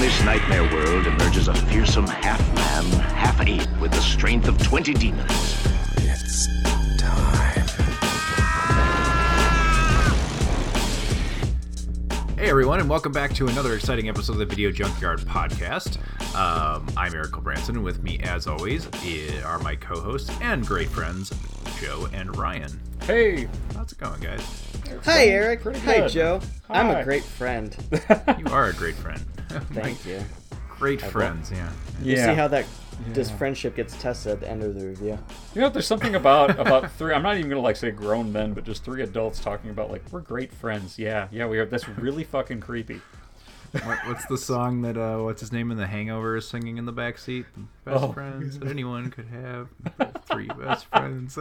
From this nightmare world emerges a fearsome half man, half ape with the strength of 20 demons. It's time. Hey everyone, and welcome back to another exciting episode of the Video Junkyard Podcast. Um, I'm Eric Branson, and with me, as always, i- are my co-hosts and great friends, Joe and Ryan. Hey, How's it going, guys? Hi, Eric. pretty Hi, good. Joe. I'm Hi. a great friend. You are a great friend. Thank you. great friends, yeah. You yeah. see how that this friendship gets tested at the end of the review. you know, there's something about about three. I'm not even gonna like say grown men, but just three adults talking about like we're great friends. Yeah, yeah, we are. That's really fucking creepy. What, what's the song that uh, what's his name in The Hangover is singing in the back seat? Best Oh. friends that anyone could have. Three best friends.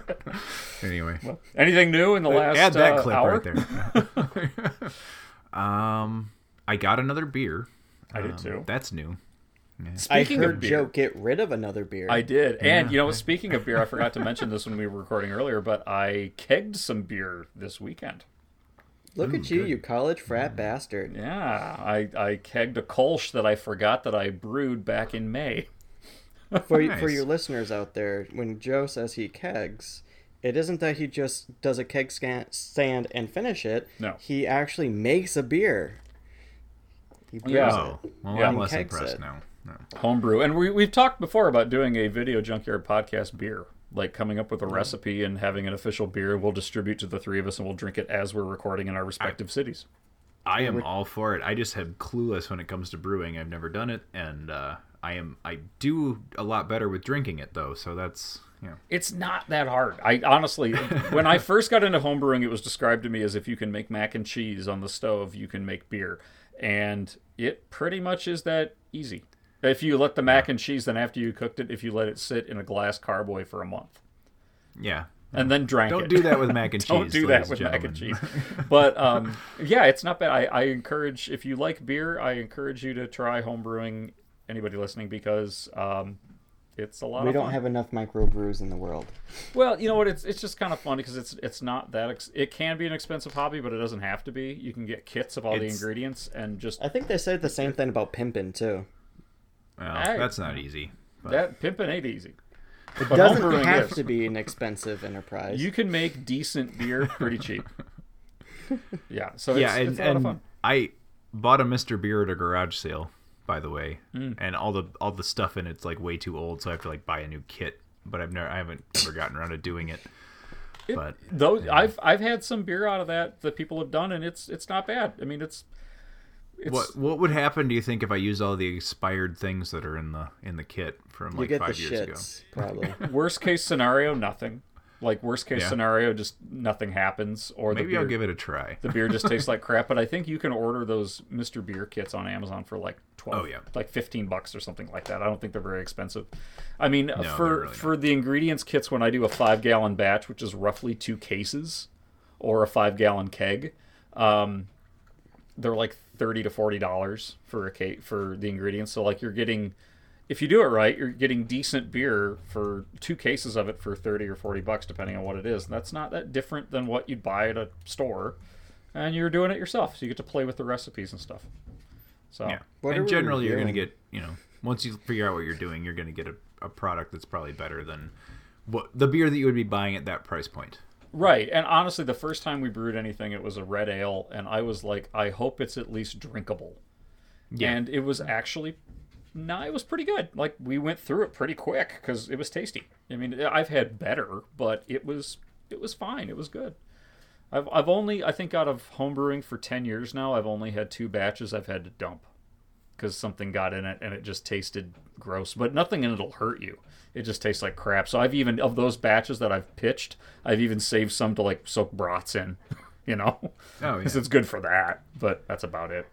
anyway, Anything new in the last add that uh, clip hour? right there. um, I got another beer. I did Um, too. That's new. Speaking I of heard beer, Joe get rid of another beer. I did, and Yeah. you know, speaking of beer, I forgot to mention this when we were recording earlier, but I kegged some beer this weekend. Look at you, you college frat bastard. Yeah, I I kegged a Kolsch that I forgot that I brewed back in May. For for your listeners out there, when Joe says he kegs, it isn't that he just does a keg scan- stand and finish it. No. He actually makes a beer. He brews Yeah. Oh, it. well, Yeah. I'm less impressed it. now. No. homebrew and we, we've talked before about doing a video junkyard podcast beer like coming up with Mm-hmm. a recipe and having an official beer we'll distribute to the three of us and we'll drink it as we're recording in our respective cities I am all for it. I just have clueless when it comes to brewing. I've never done it, and uh, I am I do a lot better with drinking it though. So that's you know it's not that hard i honestly when i first got into homebrewing it was described to me as if you can make mac and cheese on the stove you can make beer and it pretty much is that easy if you let the mac and cheese then after you cooked it if you let it sit in a glass carboy for a month yeah. and then drank Don't it. do that with mac and cheese. Don't do that with and mac and cheese. But um, yeah, it's not bad. I, I encourage if you like beer, I encourage you to try homebrewing. Anybody listening, because um, it's a lot We of don't fun. have enough microbrews in the world. Well, you know what? It's it's just kind of fun because it's it's not that ex- it can be an expensive hobby, but it doesn't have to be. You can get kits of all the ingredients and just I think they said the same thing about pimping too. Well, Hey. that's not easy. But that pimping ain't easy. It But doesn't have is. to be an expensive enterprise. You can make decent beer pretty cheap. yeah, so yeah, it's, and, it's a lot of and fun. I bought a Mr. Beer at a garage sale, by the way, Hmm. and all the all the stuff in it's like way too old, so I have to like buy a new kit. But I've never I haven't ever gotten around to doing it. It- but those I've I've had some beer out of that that people have done, and it's it's not bad. I mean, it's it's what what would happen? Do you think if I use all the expired things that are in the in the kit from you like get the five years ago? probably. worst case scenario, nothing. Like worst case Yeah. scenario, just nothing happens, or the Maybe beer, I'll give it a try. the beer just tastes like crap. But I think you can order those Mr. Beer kits on Amazon for like twelve, Oh, yeah. like fifteen bucks or something like that. I don't think they're very expensive. I mean, they're for really for the ingredients kits, when I do a five gallon batch, which is roughly two cases, or a five gallon keg, um, they're like thirty to forty dollars for a cake for the ingredients. So like you're getting, if you do it right, you're getting decent beer for two cases of it for thirty or forty bucks, depending on what it is. And that's not that different than what you'd buy at a store, and you're doing it yourself, so you get to play with the recipes and stuff. So Yeah, What are and generally you're gonna get you know once you figure out what you're doing, you're gonna get a, a product that's probably better than what the beer that you would be buying at that price point. Right, and honestly, the first time we brewed anything, it was a red ale, and I was like, I hope it's at least drinkable. Yeah. And it was actually, no, it was pretty good. Like we went through it pretty quick because it was tasty. I mean, I've had better, but it was it was fine. It was good. I've I've only I think out of homebrewing for ten years now, I've only had two batches I've had to dump because something got in it and it just tasted gross. But nothing in it'll hurt you. It just tastes like crap. So I've even of those batches that I've pitched, I've even saved some to like soak broths in, you know, Oh, because yeah. it's good for that. But that's about it.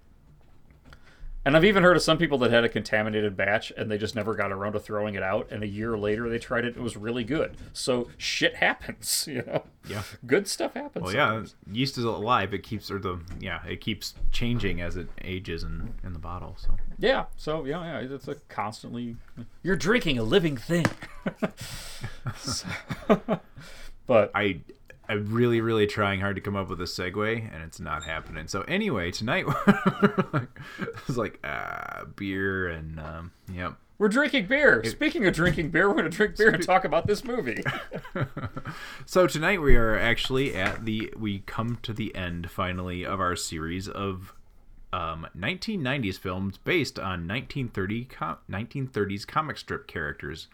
And I've even heard of some people that had a contaminated batch and they just never got around to throwing it out. And a year later they tried it; it was really good. So shit happens, you know. Yeah. Good stuff happens. Well, yeah, yeast is alive. It keeps or the yeah, it keeps changing as it ages in in the bottle. So Yeah. So yeah, yeah, it's a constantly. You're drinking a living thing. So- but I I'm really really trying hard to come up with a segue, and it's not happening. So anyway, tonight it's like uh, beer and um, yep. we're drinking beer. Speaking of drinking beer, we're going to drink beer and talk about this movie. So tonight we are actually at the we come to the end finally of our series of um, 1990s films based on 1930 com- 1930s comic strip characters.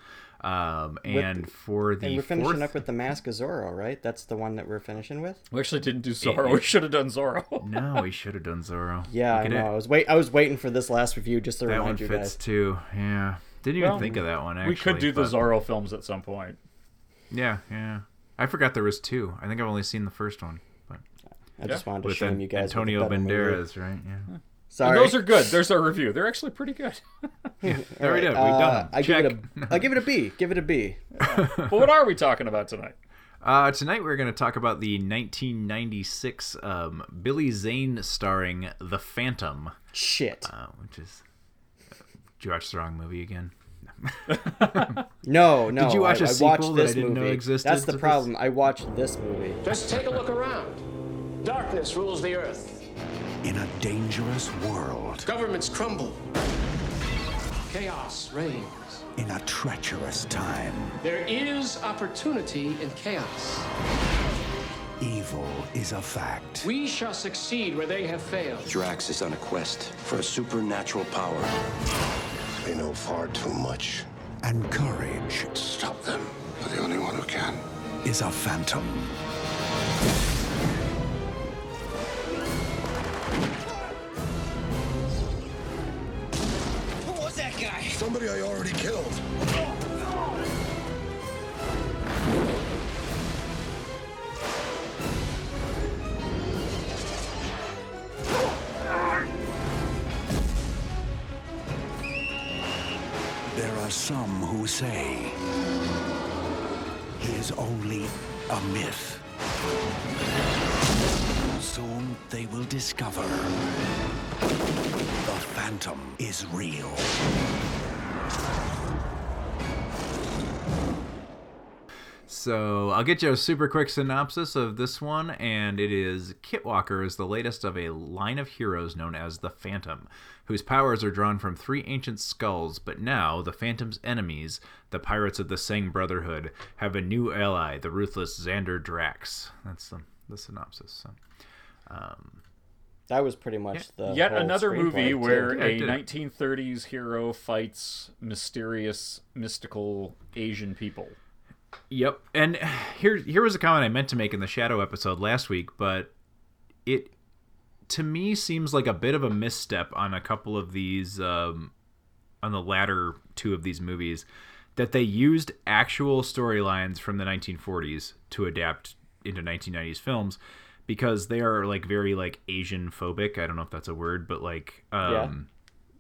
Um, and for the And we're finishing fourth, up with the Mask of Zorro, right? That's the one that we're finishing with. we actually didn't do Zorro. We should have done Zorro. no, we should have done Zorro. Yeah, I know. it. I was wait. I was waiting for this last review just to That one remind you fits too. Yeah, didn't even Well, think of that one. Actually, we could do the Zorro films at some point. Yeah, yeah. I forgot there was two. I think I've only seen the first one, but I just wanted to with show An- you guys Antonio better movie. Banderas, right? Yeah. And Sorry. those are good. There's our review. They're actually pretty good. There we go. We've uh, done them. I Check. give it a. I give it a B. Give it a B. but what are we talking about tonight? Uh, tonight we're going to talk about the 1996 um, Billy Zane starring The Phantom, Shit. uh, which is uh, did you watch the wrong movie again? No, no. Did you watch I a I sequel watched that I this didn't know movie. existed That's to the this? problem. I watched this movie. Just take a look around. Darkness rules the earth. In a dangerous world, Governments crumble. Chaos reigns. in a treacherous time, There is opportunity in chaos. evil is a fact. We shall succeed where they have failed. Drax is on a quest for a supernatural power. They know far too much. And courage Stop them. You're the only one who can. is a phantom. Somebody I already killed. There are some who say he is only a myth. Soon they will discover the Phantom is real. So I'll get you a super quick synopsis of this one, and it is Kit Walker is the latest of a line of heroes known as the Phantom, whose powers are drawn from three ancient skulls. But now the Phantom's enemies, the pirates of the Sengh Brotherhood, have a new ally, the ruthless Xander Drax. That's the, the synopsis. So, um, That was pretty much the Yet whole another movie too. where Yeah, a 1930s hero fights mysterious, mystical Asian people. Yep. And here here was a comment I meant to make in the Shadow episode last week, but it to me seems like a bit of a misstep on a couple of these um on the latter two of these movies that they used actual storylines from the 1940s to adapt into 1990s films because they are like very like Asian phobic. I don't know if that's a word, but like um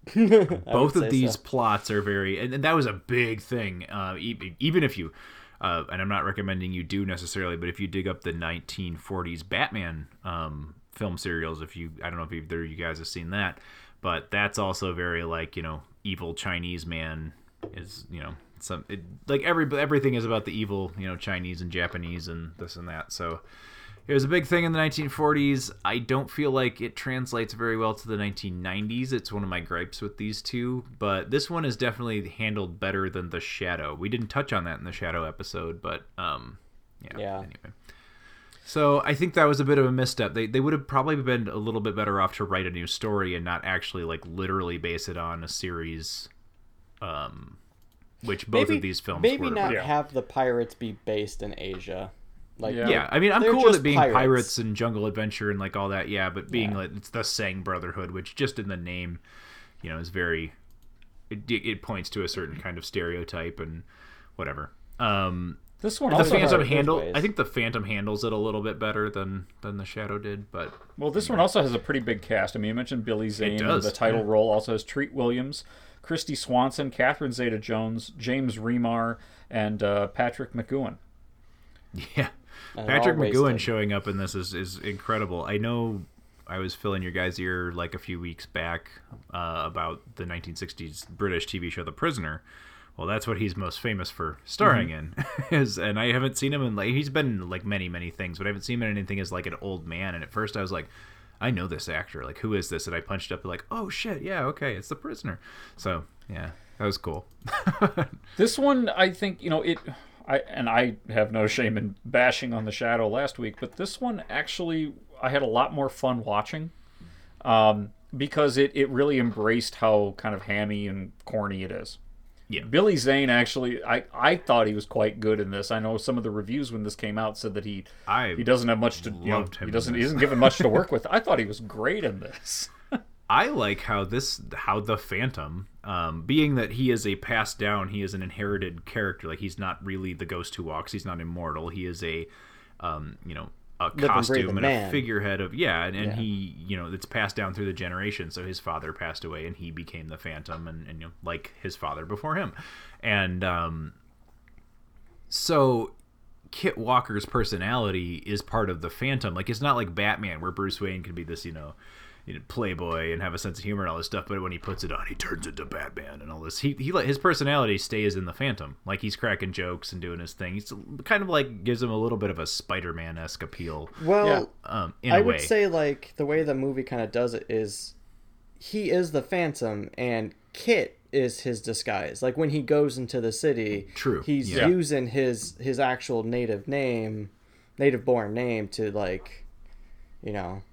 both of these so. plots are very and, and that was a big thing uh, e- even if you uh, and i'm not recommending you do necessarily but if you dig up the 1940s batman um, film serials if you i don't know if either of you guys have seen that but that's also very like you know evil chinese man is you know some it, like every everything is about the evil you know chinese and japanese and this and that so it was a big thing in the 1940s. I don't feel like it translates very well to the 1990s. It's one of my gripes with these two, but this one is definitely handled better than The Shadow. We didn't touch on that in the Shadow episode, but um, yeah. Yeah. Anyway, so I think that was a bit of a misstep. They they would have probably been a little bit better off to write a new story and not actually like literally base it on a series, um, which both maybe, of these films maybe were. not Yeah. have the pirates be based in Asia. Like Yeah. Yeah, I mean, I'm cool with it being pirates. pirates. and jungle adventure and like all that. Yeah, but being Yeah. like it's the Sengh Brotherhood, which just in the name, you know, is very. It, it points to a certain kind of stereotype and whatever. Um, This one the also Phantom handle. I think the Phantom handles it a little bit better than than the Shadow did, but Well, this one also has a pretty big cast. I mean, you mentioned Billy Zane. does, The title yeah. role also has Treat Williams, Kristy Swanson, Catherine Zeta-Jones, James Remar, and uh, Patrick McGoohan. Yeah. And Patrick McGoohan showing up in this is, is incredible. I know I was filling your guys' ear like a few weeks back uh, about the 1960s British TV show The Prisoner. Well, that's what he's most famous for starring Mm-hmm. in. is and I haven't seen him in like he's been in like many many things, but I haven't seen him in anything as like an old man. And at first I was like, I know this actor. Like who is this? And I punched up like, oh shit, yeah, okay, it's The Prisoner. So yeah, that was cool. This one, I think, you know, it. I and I have no shame in bashing on the Shadow last week, but this one actually, I had a lot more fun watching, um, because it it really embraced how kind of hammy and corny it is. Yeah. Billy Zane actually, I, I thought he was quite good in this. I know some of the reviews when this came out said that he I he doesn't have much to you know, he doesn't he isn't given much to work with. I thought he was great in this. I like how this how the Phantom, um, being that he is a passed down, he is an inherited character. Like he's not really the ghost who walks. He's not immortal. He is a, um, you know, a breathing costume and a figurehead of yeah, and, and Yeah. he you know it's passed down through the generation. So his father passed away, and he became the Phantom, and, and you know like his father before him, and um, so Kit Walker's personality is part of the Phantom. Like it's not like Batman where Bruce Wayne can be this, you know, you know, playboy and have a sense of humor and all this stuff, but when he puts it on, he turns into Batman and all this. He he like his personality stays in the Phantom. Like he's cracking jokes and doing his thing. He's kind of like gives him a little bit of a Spider-Man esque appeal. Well, Um, in I a would say like the way the movie kind of does it is he is the Phantom and Kit is his disguise. Like when he goes into the city, True, he's yeah. using his his actual native name, native born name to like, you know,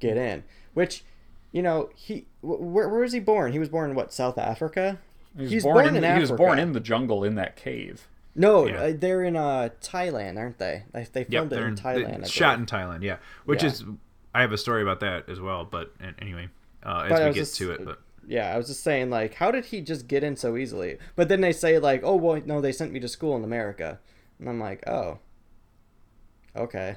get in. Which, you know, he where where was he born? He was born in what South Africa. He was He's born, born in, in the- he was born in the jungle in that cave. No, Yeah. uh, they're in uh Thailand, aren't they? They, they Yep, filmed they're it in in- Thailand. Shot in Thailand, yeah. Which Yeah. is I have a story about that as well, but anyway, uh, as But I we get just- to it, but Yeah, I was just saying, like, how did he just get in so easily? But then they say, like, oh, well, no, they sent me to school in America. And I'm like, oh. Okay.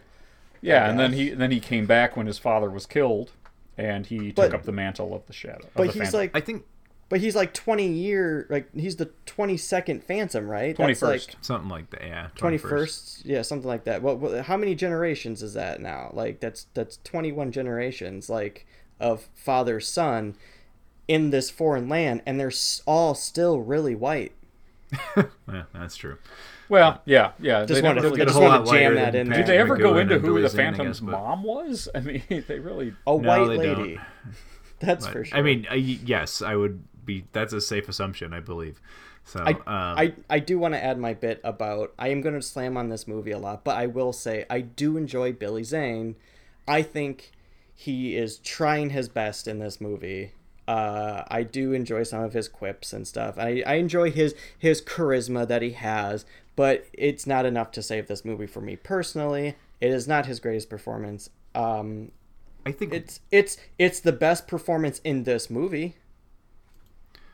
Yeah, and then guess. he then he came back when his father was killed, and he But- took up the mantle of the shadow. of But the he's Phantom. like, I think but he's like 20 year, like, he's the 22nd Phantom, right? 21st. like something like that. Yeah, 21st. Yeah, something like that. Well, well, how many generations is that now? Like, that's that's 21 generations, like, of father son in this foreign land, and they're all still really white. Yeah, that's true. Well, yeah, yeah. Just they wanted, never to, really- just a wanted to jam that than in. Patrick Did they ever go into who the Phantom's guess, but- mom was? I mean, they really. A white they don't. lady. That's But, for sure. I mean, I, yes, I would be. That's a safe assumption, I believe. So, I, um, I, I do want to add my bit about I am going to slam on this movie a lot, but I will say I do enjoy Billy Zane. I think he is trying his best in this movie. Uh, I do enjoy some of his quips and stuff. I, I enjoy his his charisma that he has, but it's not enough to save this movie for me personally. It is not his greatest performance. Um, I think it's it's it's the best performance in this movie.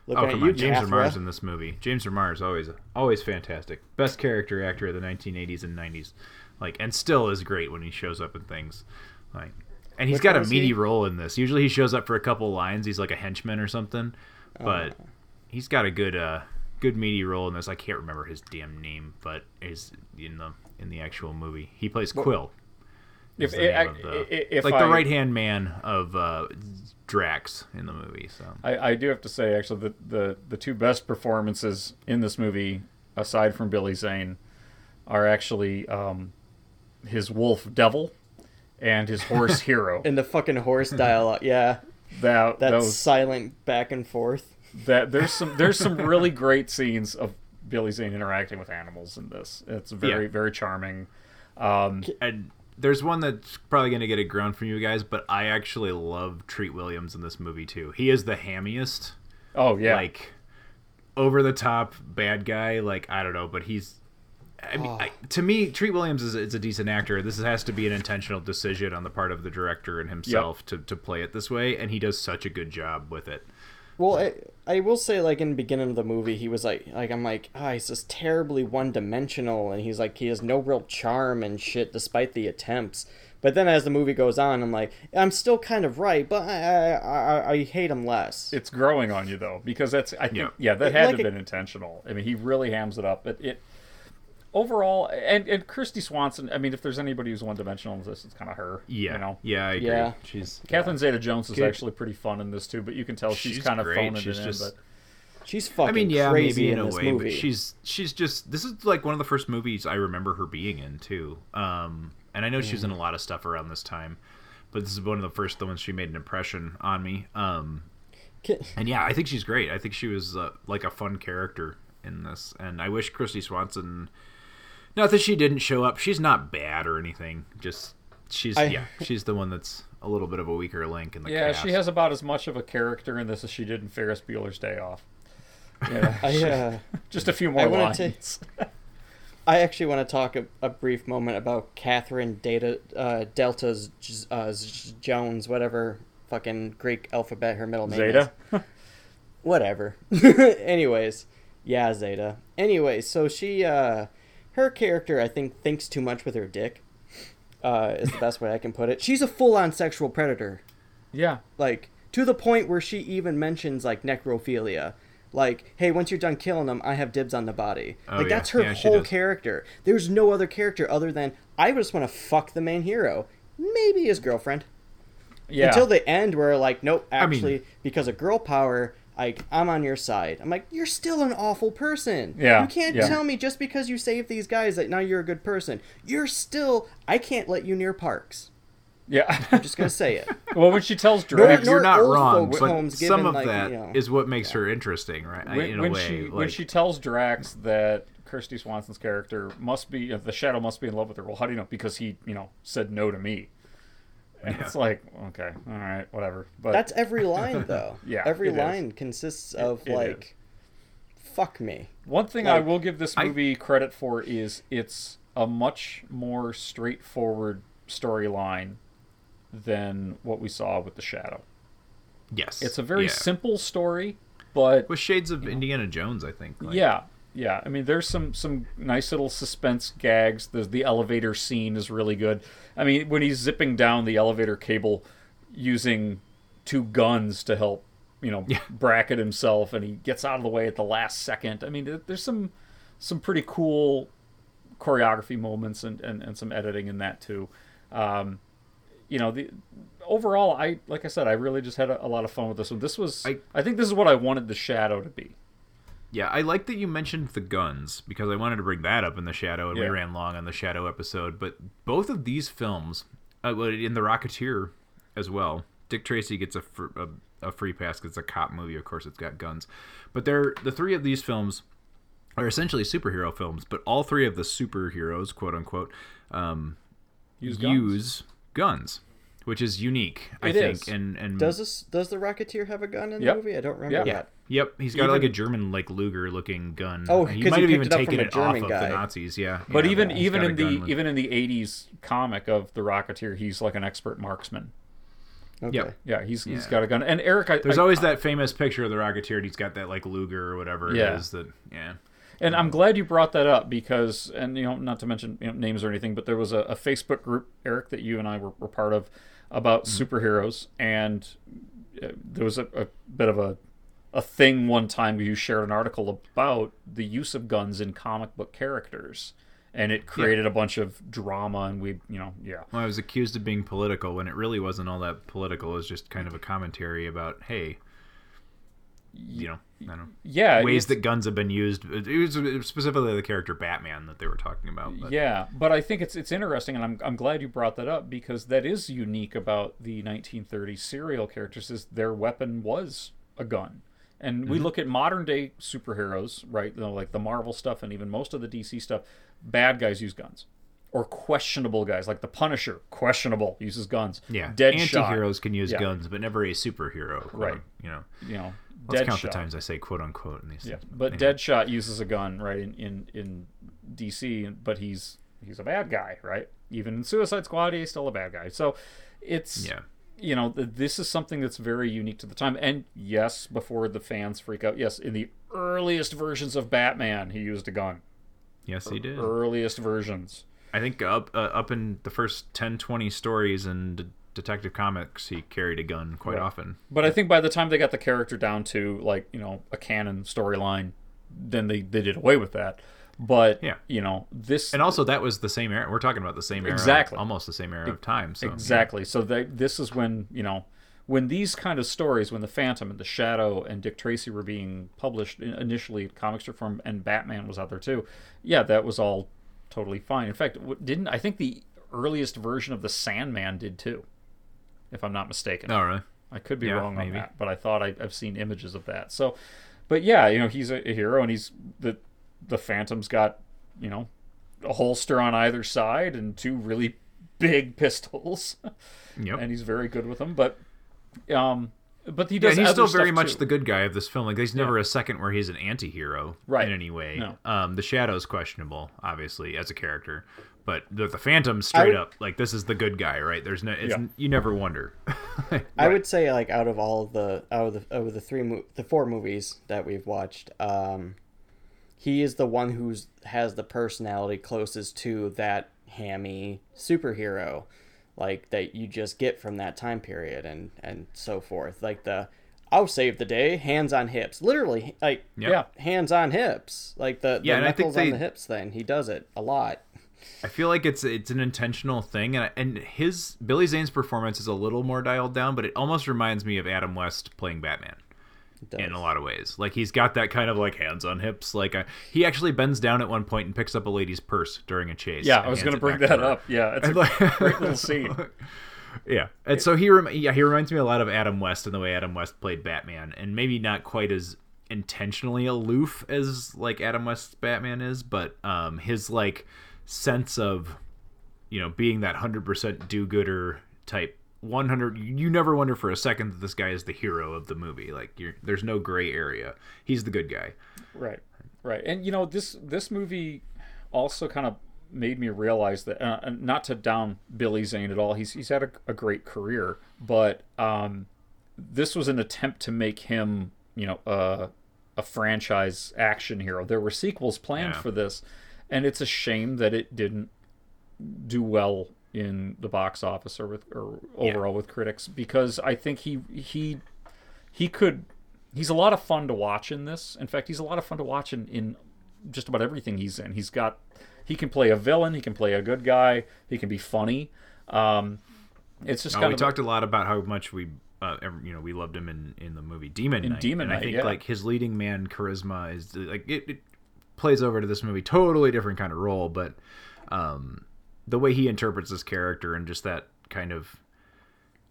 Looking Oh at come you, on, James Jafra. Remar's in this movie. James Remar is always always fantastic. Best character actor of the 1980s and 90s, like, and still is great when he shows up in things, like, and he's Which got a meaty he? role in this. Usually he shows up for a couple lines. He's like a henchman or something, Oh. but he's got a good uh good meaty role in this. I can't remember his damn name, but is in the in the actual movie. He plays Quill. If, I, the- if like I, the right hand man of uh, Drax in the movie. So I, I do have to say, actually, the, the the two best performances in this movie, aside from Billy Zane, are actually um, his wolf devil and his horse hero. in the fucking horse dialogue. Yeah, that that those silent back and forth. that there's some there's some really great scenes of Billy Zane interacting with animals in this. It's very Yeah. very charming. Um, and there's one that's probably going to get a groan from you guys, but I actually love Treat Williams in this movie too. He is the hammiest, oh yeah, like over the top bad guy. Like I don't know, but he's. I mean, I, to me, Treat Williams is, is a decent actor. This has to be an intentional decision on the part of the director and himself to, to play it this way, and he does such a good job with it. Well, I, I will say, like in the beginning of the movie, he was like, like I'm like, ah, he's just terribly one dimensional, and he's like, he has no real charm and shit, despite the attempts. But then as the movie goes on, I'm like, I'm still kind of right, but I I, I, I hate him less. It's growing on you though, because that's I think Yeah. yeah, that had Like to have a- been intentional. I mean, he really hams it up, but it overall and and Kristy Swanson. I mean, if there's anybody who's one dimensional in this, it's kind of her. Yeah, you know. yeah, I agree. Yeah. She's Catherine Zeta-Jones is Good. actually pretty fun in this too, but you can tell she's, She's kind of great. phoning She's it just- in. But She's fucking I mean, yeah, crazy maybe in, in, a this way, movie. but she's she's just this is like one of the first movies I remember her being in too. Um, and I know she was in a lot of stuff around this time, but this is one of the first the ones she made an impression on me. Um, and yeah, I think she's great. I think she was uh, like a fun character in this, and I wish Kristy Swanson. Not that she didn't show up. She's not bad or anything. Just she's I- yeah, she's the one that's a little bit of a weaker link in the cast. yeah, cast. she has about as much of a character in this as she did in Ferris Bueller's Day Off. Yeah, I, uh, just a few more I wanna lines. I actually want to talk a, a brief moment about Catherine Data uh, Delta's uh, Jones, whatever fucking Greek alphabet her middle name Zeta. is. Whatever. Anyways, yeah, Zeta. Anyway, so she, uh, her character, I think, thinks too much with her dick. Uh, is the best way I can put it. She's a full-on sexual predator. yeah, like to the point where she even mentions like necrophilia like hey once you're done killing them i have dibs on the body Oh, like yeah. that's her Yeah, whole character there's no other character other than i just want to fuck the main hero maybe his girlfriend yeah. until the end where like nope mean- actually because of girl power like i'm on your side i'm like you're still an awful person Yeah, you can't yeah. tell me just because you saved these guys that now you're a good person you're still i can't let you near parks yeah. i'm just gonna say it well, when she tells Drax, nor You're not wrong, folks' but homes some given, of like, that is you know, what makes her interesting, right? when, in a when way, she when she tells Drax that Kristy Swanson's character must be uh, the Shadow must be in love with her. Well, how do you know? Because he you know said no to me. And Yeah. it's like okay, all right, whatever. But That's every line, though. Yeah, every it is. line consists of it is. like, "Fuck me." One thing I will give this I- movie credit for is it's a much more straightforward storyline than what we saw with the Shadow. yes, It's a very yeah. simple story, but with shades of Indiana Jones, I think. like- yeah, yeah. I mean, there's some some nice little suspense gags. The the elevator scene is really good. I mean, when he's zipping down the elevator cable using two guns to help, you know, Yeah. bracket himself, and he gets out of the way at the last second. I mean, there's some some pretty cool choreography moments and, and, and some editing in that too. Um, you know, the overall, I like I said, I really just had a, a lot of fun with this one. This was, I, I- think, this is what I wanted the shadow to be. Yeah, I like that you mentioned the guns because I wanted to bring that up in the Shadow, and we ran long on the Shadow episode. But both of these films, uh, in the Rocketeer as well, Dick Tracy gets a, fr- a, a free pass 'cause it's a cop movie. Of course, it's got guns. But they're the three of these films are essentially superhero films. But all three of the superheroes, quote unquote, um, Use guns. use guns, which is unique, I It think. is. And and Does this does the Rocketeer have a gun in the movie? I don't remember Yeah. that. Yep, he's got Even- like a German like Luger looking gun. Oh, he might he have even it taken from a it off German of guy. the Nazis. Yeah, But Yeah, even he's even in the with- even in the '80s comic of the Rocketeer, he's like an expert marksman. Okay. Yep. Yeah, he's he's Yeah. got a gun. And Eric, I, There's I- always that famous picture of the Rocketeer, and he's got that like Luger or whatever it is. That yeah, And I'm glad you brought that up because, and you know, not to mention you know, names or anything, but there was a, a Facebook group, Eric, that you and I were, were part of about superheroes, and uh, there was a, a bit of a a thing one time where you shared an article about the use of guns in comic book characters, and it created a bunch of drama, and we, you know, yeah, well, I was accused of being political when it really wasn't all that political. It was just kind of a commentary about hey, you know, I don't know. yeah, ways that guns have been used. It was specifically the character Batman that they were talking about. But Yeah, but I think it's it's interesting, and I'm I'm glad you brought that up because that is unique about the 1930s serial characters. Is their weapon was a gun, and Mm-hmm. we look at modern day superheroes, right? You know, like the Marvel stuff and even most of the DC stuff. Bad guys use guns, or questionable guys like the Punisher, questionable uses guns. yeah, Deadshot, anti-heroes can use Yeah. guns, but never a superhero. Right. You know, You know, let's count the times I say quote unquote in these. Yeah, things. but Anyway. Deadshot uses a gun, right? In in in DC, but he's he's a bad guy, right? Even in Suicide Squad, he's still a bad guy. So it's Yeah. you know, th- this is something that's very unique to the time. And yes, before the fans freak out, yes, in the earliest versions of Batman, he used a gun. Yes, he did. Earliest versions. I think up uh, up in the first 10, 20 stories in D- Detective Comics, he carried a gun quite Right. often. But I think by the time they got the character down to like you know a canon storyline, then they they did away with that. But Yeah. you know this And also, that was the same era. We're talking about the same era, Exactly. almost the same era of time. So exactly. So they, this is when you know when these kind of stories, when the Phantom and the Shadow and Dick Tracy were being published in- initially, comic strip form, and Batman was out there too. Yeah, that was all totally fine. In fact, didn't I think the earliest version of the Sandman did too, if I'm not mistaken. Oh, really? I could be Yeah, wrong on that, but I thought I, I've seen images of that. So, but yeah, you know, he's a, a hero, and he's the the Phantom's got you know a holster on either side and two really big pistols, Yep. and he's very good with them. But um, but he does. and he's still very much too. the good guy of this film. Like, there's never a second where he's an anti-hero Right. in any way. No. Um, the Shadow's questionable, obviously, as a character, but the, the Phantom straight would- up like this is the good guy, right? There's no, it's, Yeah. you never wonder. I would say like out of all of the out of the out of the three mo- the four movies that we've watched, um, he is the one who's has the personality closest to that hammy superhero, like that you just get from that time period and and so forth. Like the I'll save the day, hands on hips, literally like Yeah. hands on hips, like the, the Yeah, and I think knuckles on they- the hips thing. He does it a lot. I feel like it's it's an intentional thing, and and his Billy Zane's performance is a little more dialed down, but it almost reminds me of Adam West playing Batman in a lot of ways. Like he's got that kind of like hands on hips. Like a, he actually bends down at one point and picks up a lady's purse during a chase. Yeah, I was going to bring back to that up. Yeah, it's a And like- great little scene. Yeah, and so he rem- yeah he reminds me a lot of Adam West in the way Adam West played Batman, and maybe not quite as intentionally aloof as like Adam West's Batman is, but um his like sense of you know being that hundred percent do-gooder type. 100 you never wonder for a second that this guy is the hero of the movie like you're there's no gray area he's the good guy Right, right, and you know this this movie also kind of made me realize that uh, not to down Billy Zane at all. He's he's had a, a great career, but um, this was an attempt to make him you know a a franchise action hero. There were sequels planned Yeah. for this, and it's a shame that it didn't do well in the box office or with or overall with critics because I think he he he could he's a lot of fun to watch in this. In fact, he's a lot of fun to watch in, in just about everything he's in. He's got he can play a villain, he can play a good guy, he can be funny. Um, it's just Oh, we talked a lot about how much we, uh, you know, we loved him in, in the movie Demon In Knight. Demon and I Knight, think yeah. like his leading man charisma is like it, it plays over to this movie. Totally different kind of role, but um, the way he interprets this character and just that kind of.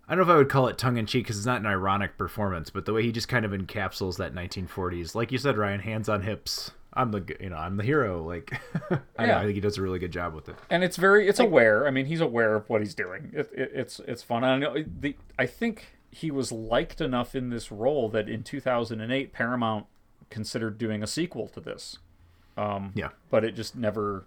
I don't know if I would call it tongue in cheek because it's not an ironic performance, but the way he just kind of encapsulates that 1940s, like you said, Ryan, hands on hips. I'm the you know I'm the hero. Like I, don't know, I think he does a really good job with it. and it's very it's aware. I mean, he's aware of what he's doing. It, it, it's it's fun. I know the I think he was liked enough in this role that in 2008 Paramount considered doing a sequel to this. Um, Yeah. but it just never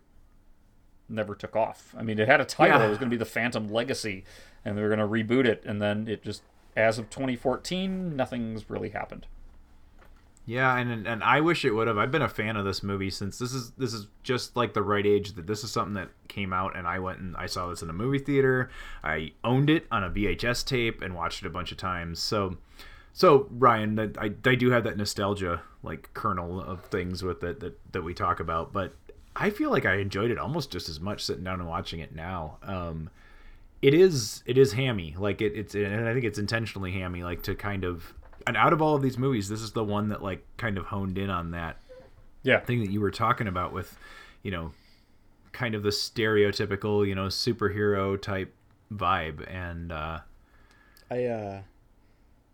never took off. I mean, it had a title. Yeah. It was going to be the Phantom Legacy, and they were going to reboot it, and then it just as of 2014, nothing's really happened. Yeah, and and I wish it would have. I've been a fan of this movie since this is this is just like the right age that this is something that came out and I went and I saw this in a movie theater. I owned it on a VHS tape and watched it a bunch of times. So so Ryan, that- I I do have that nostalgia like kernel of things with it that that we talk about, but I feel like I enjoyed it almost just as much sitting down and watching it now. Um it is it is hammy like it, it's and i think it's intentionally hammy like to kind of and out of all of these movies this is the one that like kind of honed in on that Yeah. thing that you were talking about with you know kind of the stereotypical you know superhero type vibe and uh I uh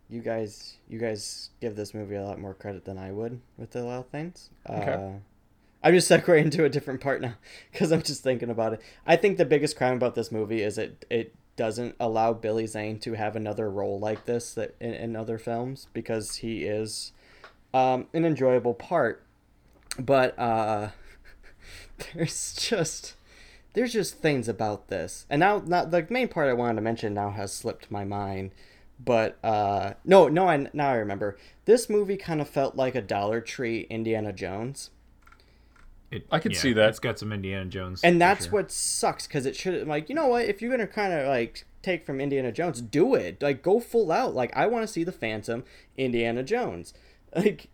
you guys you guys give this movie a lot more credit than I would with a lot of things. Okay. Uh I'm just segueing into a different part now because I'm just thinking about it. I think the biggest crime about this movie is it it doesn't allow Billy Zane to have another role like this that in, in other films because he is um, an enjoyable part, but uh, there's just there's just things about this. And now, now the main part I wanted to mention now has slipped my mind. But uh, no, no, I now I remember. This movie kind of felt like a Dollar Tree Indiana Jones. It, I could yeah, see that. It's got some Indiana Jones. and that's sure. what sucks because it should like you know what if you're gonna kind of like take from indiana jones do it like go full out like i want to see the phantom indiana jones like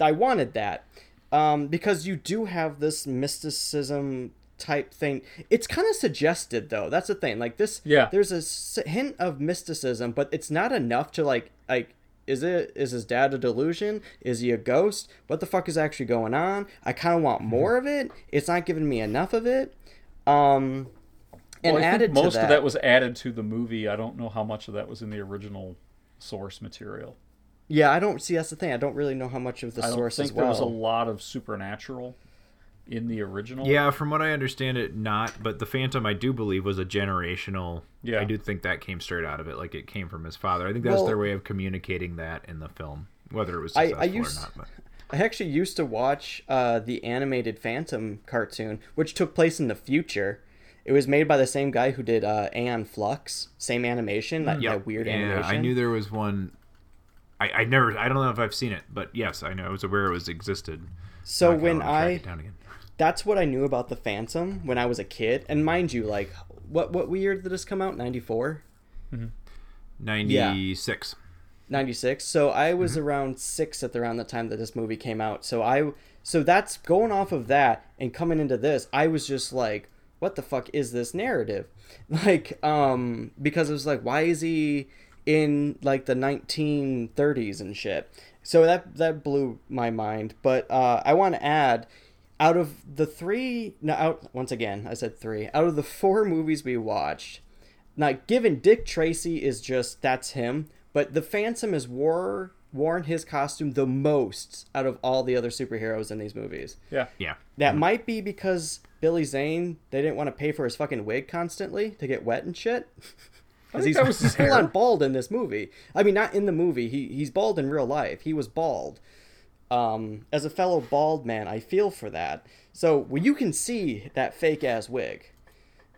i wanted that um because you do have this mysticism type thing. It's kind of suggested though. That's the thing. Like this Yeah. there's a hint of mysticism but it's not enough to like like is it is his dad a delusion? Is he a ghost? What the fuck is actually going on? I kind of want more of it. It's not giving me enough of it. Um and well, I added think most that, of that was added to the movie. I don't know how much of that was in the original source material. yeah i don't see that's the thing. I don't really know how much of the I source think as there was a lot of supernatural in the original. Yeah, from what I understand it, not. But the Phantom, I do believe, was a generational. Yeah. I do think that came straight out of it, like it came from his father. I think that's Well- their way of communicating that in the film, whether it was I- I successful used- or not. But I actually used to watch uh, the animated Phantom cartoon, which took place in the future. It was made by the same guy who did uh, Aeon Flux, same animation, that, that weird yeah, animation. I knew there was one. I, I never. I don't know if I've seen it, but yes, I know. I was aware it was existed. So I when I down again. that's what I knew about the Phantom when I was a kid. And mind you, like what what year did this come out? 94? 96. 96 so i was around six at the around the time that this movie came out so i so that's going off of that and coming into this i was just like what the fuck is this narrative like um because it was like why is he in like the 1930s and shit. So that that blew my mind. But uh i want to add out of the three no out once again i said three. Out of the four movies we watched now given dick tracy is just that's him but the phantom has wore worn his costume the most out of all the other superheroes in these movies. Yeah. Yeah. that might be because billy zane they didn't want to pay for his fucking wig constantly to get wet and shit because he's was full on bald in this movie i mean not in the movie he, he's bald in real life he was bald um, as a fellow bald man i feel for that so well, you can see that fake ass wig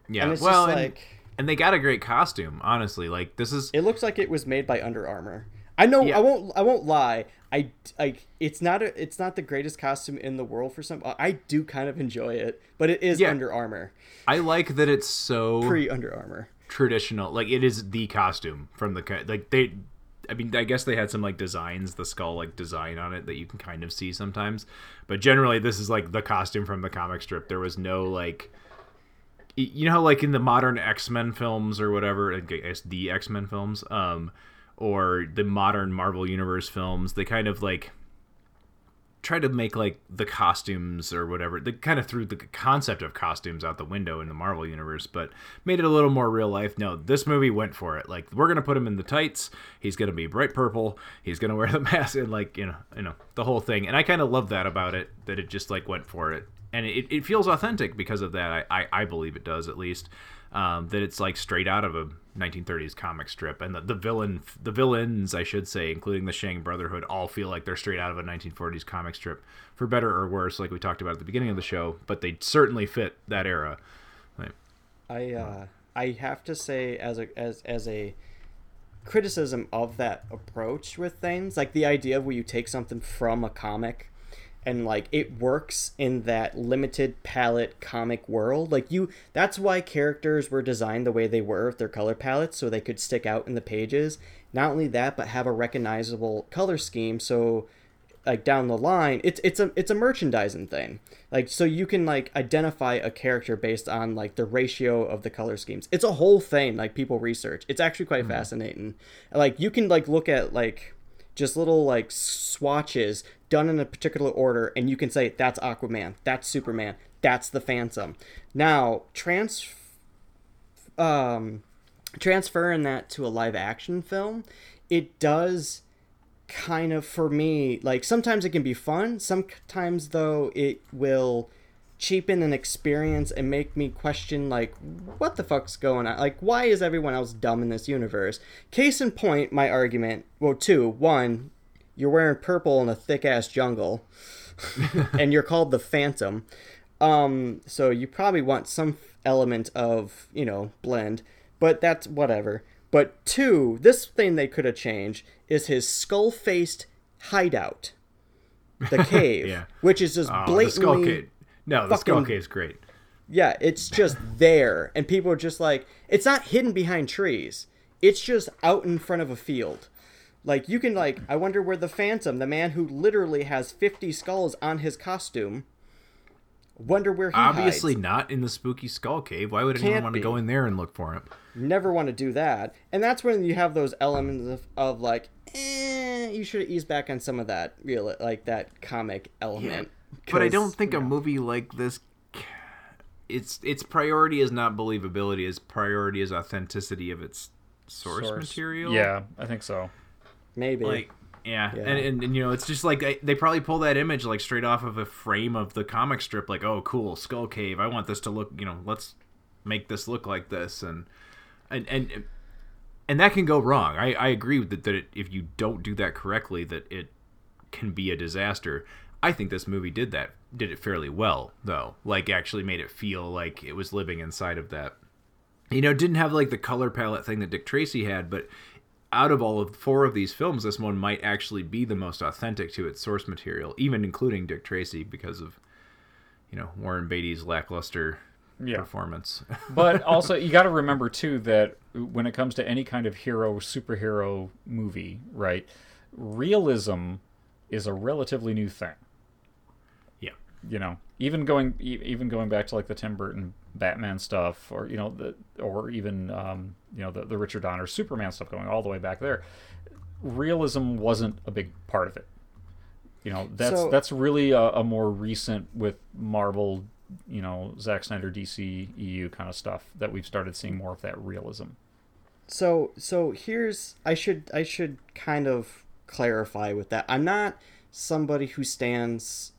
Yeah. And it's well, and, like- and they got a great costume. Honestly, like this is. It looks like it was made by Under Armour. I know. Yeah. I won't. I won't lie. I like. It's not a. It's not the greatest costume in the world for some. I do kind of enjoy it, but it is Yeah. Under Armour, I like that it's so pre Under Armour. Traditional. Like it is the costume from the like they. I mean, I guess they had some like designs, the skull like design on it that you can kind of see sometimes, but generally this is like the costume from the comic strip. There was no like, you know, like in the modern X Men films or whatever, like, the X Men films, um, or the modern Marvel Universe films, they kind of like try to make like the costumes or whatever they kind of threw the concept of costumes out the window in the marvel universe but made it a little more real life. No this movie went for it. Like we're gonna put him in the tights. He's gonna be bright purple. He's gonna wear the mask and like you know you know the whole thing. And i kind of love that about it that it just like went for it. And it, it feels authentic because of that. I i, I believe it does at least um, that it's like straight out of a 1930s comic strip and the, the villain the villains i should say including the shang brotherhood all feel like they're straight out of a 1940s comic strip for better or worse like we talked about at the beginning of the show but they certainly fit that era. Like, I uh, I have to say as a as as a criticism of that approach with things, like the idea of where you take something from a comic and like it works in that limited palette comic world. Like you that's why characters were designed the way they were with their color palettes so they could stick out in the pages. Not only that, but have a recognizable color scheme so like down the line it's it's a it's a merchandising thing. Like so you can like identify a character based on like the ratio of the color schemes. It's a whole thing like people research. It's actually quite mm-hmm. fascinating. Like you can like look at like just little like swatches done in a particular order and you can say that's aquaman. That's superman. That's the phantom. Now trans um transferring that to a live action film it does kind of for me like sometimes it can be fun. Sometimes though it will cheapen an experience and make me question like what the fuck's going on like why is everyone else dumb in this universe case in point my argument well two one you're wearing purple in a thick ass jungle and you're called the phantom um so you probably want some element of you know blend, but that's whatever. But two, this thing they could have changed is his skull faced hideout, the cave, Yeah. which is just Oh, blatantly cave. No, the skull fucking- cave's great. yeah, it's just there, and people are just like, it's not hidden behind trees. It's just out in front of a field. Like you can like, I wonder where the Phantom, the man who literally has fifty skulls on his costume, wonder where he is. Obviously hides. not in the spooky skull cave. Why would anyone Can't want to go in there and look for him? Never want to do that, and that's when you have those elements of, of like, eh, you should ease back on some of that real, like that comic element. But I don't think you a movie like this its its priority is not believability, its priority is authenticity of its source, material. Yeah, I think so. maybe Like yeah, Yeah. And, and and you know, it's just like I, they probably pull that image like straight off of a frame of the comic strip like, "Oh, cool, Skull Cave. I want this to look, you know, let's make this look like this." And and and and that can go wrong. I, I agree with that, that it, if you don't do that correctly, that it can be a disaster. I think this movie did that, did it fairly well, though. Like, actually made it feel like it was living inside of that. You know, didn't have like the color palette thing that Dick Tracy had, but out of all of four of these films, this one might actually be the most authentic to its source material, even including Dick Tracy because of, you know, Warren Beatty's lackluster Yeah. performance. but also you got to remember too that when it comes to any kind of hero superhero movie right realism is a relatively new thing. You know even going even going back to like the tim burton batman stuff or you know the or even um, you know the, the richard donner superman stuff going all the way back there realism wasn't a big part of it you know that's So- that's really a, a more recent with marvel you know Zack Snyder DC EU kind of stuff that we've started seeing more of that realism. so so here's i should i should kind of clarify with that i'm not somebody who stands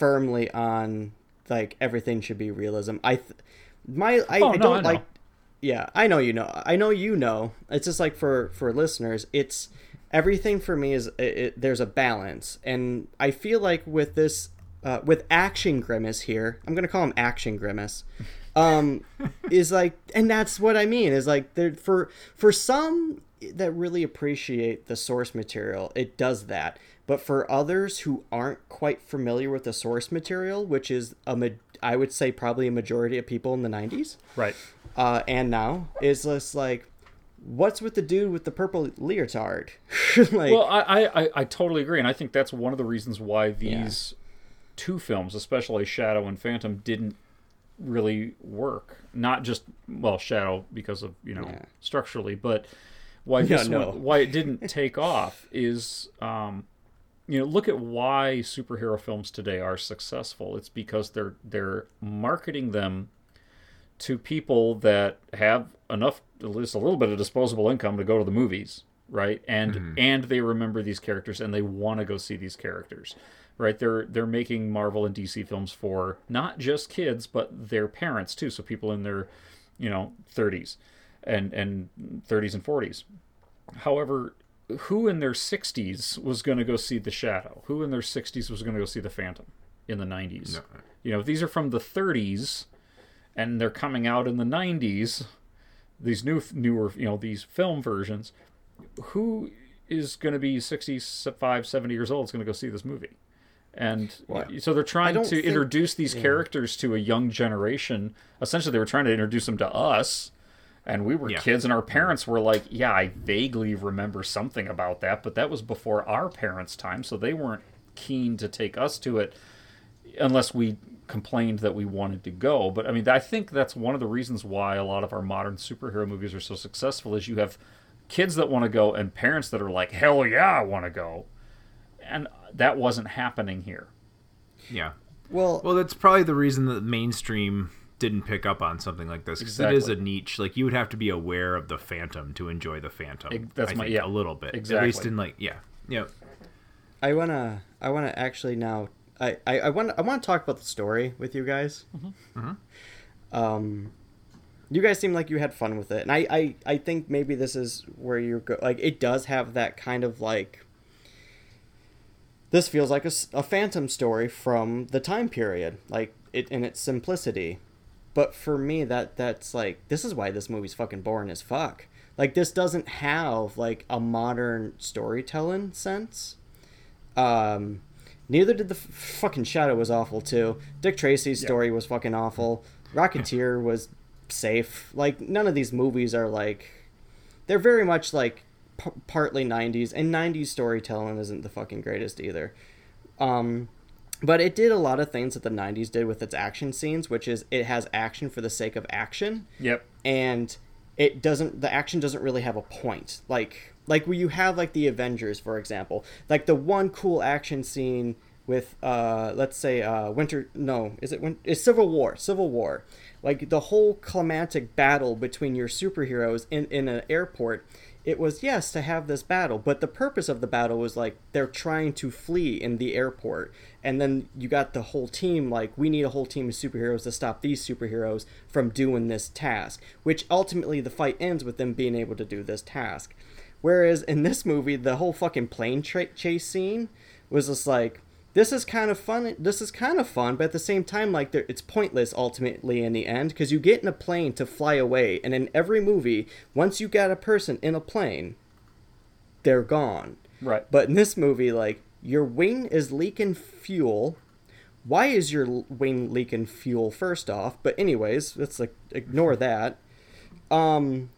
firmly on like everything should be realism. I th- my i, Oh, I no, don't I like yeah i know you know i know you know. It's just like for for listeners it's everything for me is it, it, there's a balance. And i feel like with this uh, with action grimace here i'm gonna call him action grimace um is like and that's what i mean is like there for for some that really appreciate the source material it does that but for others who aren't quite familiar with the source material which is a ma- i would say probably a majority of people in the 90s Right. uh, and now is just like what's with the dude with the purple leotard like Well, I, I, I, totally agree, and I think that's one of the reasons why these two films, especially Shadow and Phantom, didn't really work. Not just well, Shadow because of you know Yeah. structurally, but why Yeah, this no. one, why it didn't take off is um, you know look at why superhero films today are successful. It's because they're they're marketing them to people that have enough at least a little bit of disposable income to go to the movies right? And mm-hmm. and they remember these characters and they want to go see these characters right? They're they're making marvel and dc films for not just kids but their parents too. So people in their you know 30s and and 30s and 40s however who in their 60s was going to go see the shadow? Who in their 60s was going to go see the phantom in the 90s you know these are from the 30s and they're coming out in the 90s these new newer you know these film versions. Who is going to be 65 70 years old is going to go see this movie? And so they're trying to think- introduce these characters to a young generation. Essentially they were trying to introduce them to us and we were Yeah. kids and our parents were like yeah i vaguely remember something about that but that was before our parents time so they weren't keen to take us to it unless we complained that we wanted to go. But I mean, I think that's one of the reasons why a lot of our modern superhero movies are so successful is you have kids that want to go and parents that are like, "Hell yeah, I want to go." And that wasn't happening here. Yeah. well Well, that's probably the reason that mainstream didn't pick up on something like this because it is a niche. Like you would have to be aware of the Phantom to enjoy the Phantom. Ex- that's I my- think, yeah, a little bit. exactly. At exactly. least in like yeah, yeah. I wanna I wanna actually now I I, I want I want to talk about the story with you guys. Um, you guys seem like you had fun with it, and I I I think maybe this is where you're go like it does have that kind of like. This feels like a, a, phantom story from the time period, like it in its simplicity. But for me that that's like this is why this movie's fucking boring as fuck. Like this doesn't have like a modern storytelling sense. Um neither did the f- fucking shadow was awful too. Dick tracy's story was fucking awful. Rocketeer was safe. Like none of these movies are like they're very much like p- partly 90s and 90s storytelling isn't the fucking greatest either. Um but it did a lot of things that the 90s did with its action scenes which is it has action for the sake of action. Yep. and it doesn't the action doesn't really have a point. Like like where you have like the avengers for example. Like the one cool action scene with uh let's say uh winter no is it when it's civil war civil war. Like the whole climatic battle between your superheroes in in an airport it was yes to have this battle but the purpose of the battle was like they're trying to flee in the airport. And then you got the whole team like we need a whole team of superheroes to stop these superheroes from doing this task which ultimately the fight ends with them being able to do this task. Whereas in this movie the whole fucking plane tra- chase scene was just like this is kind of fun this is kind of fun but at the same time like it's pointless ultimately in the end because you get in a plane to fly away and in every movie once you got a person in a plane they're gone. Right. but in this movie like your wing is leaking fuel. Why is your wing leaking fuel first off? But anyways let's like ignore that. Um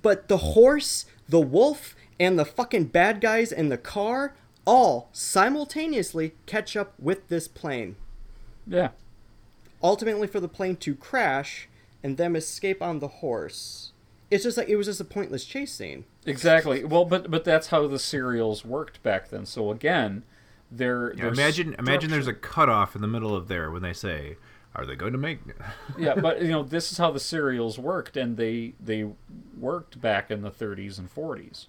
but the horse the wolf and the fucking bad guys in the car all simultaneously catch up with this plane Yeah. ultimately for the plane to crash and them escape on the horse it's just like it was just a pointless chase scene Exactly. Well, but but that's how the serials worked back then. So again, they're, Yeah, they're imagine imagine there's a structured- cutoff in the middle of there when they say, "Are they going to make?" yeah, but you know this is how the serials worked, and they they worked back in the 30s and 40s.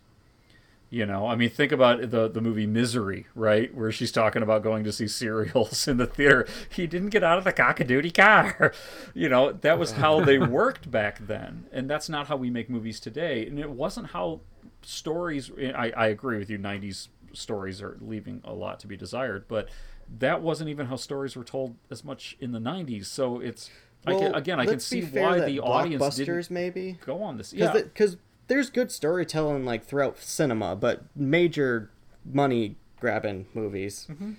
You know, I mean, think about the the movie Misery, right, where she's talking about going to see serials in the theater. He didn't get out of the cockadoodie car. You know, that was how they worked back then, and that's not how we make movies today. And it wasn't how stories. I I agree with you. 90s stories are leaving a lot to be desired, but that wasn't even how stories were told as much in the 90s. So it's I can, again, I can see why the audience didn't maybe go on this. Yeah, because there's good storytelling like throughout cinema, but major money grabbing movies. Mm-hmm.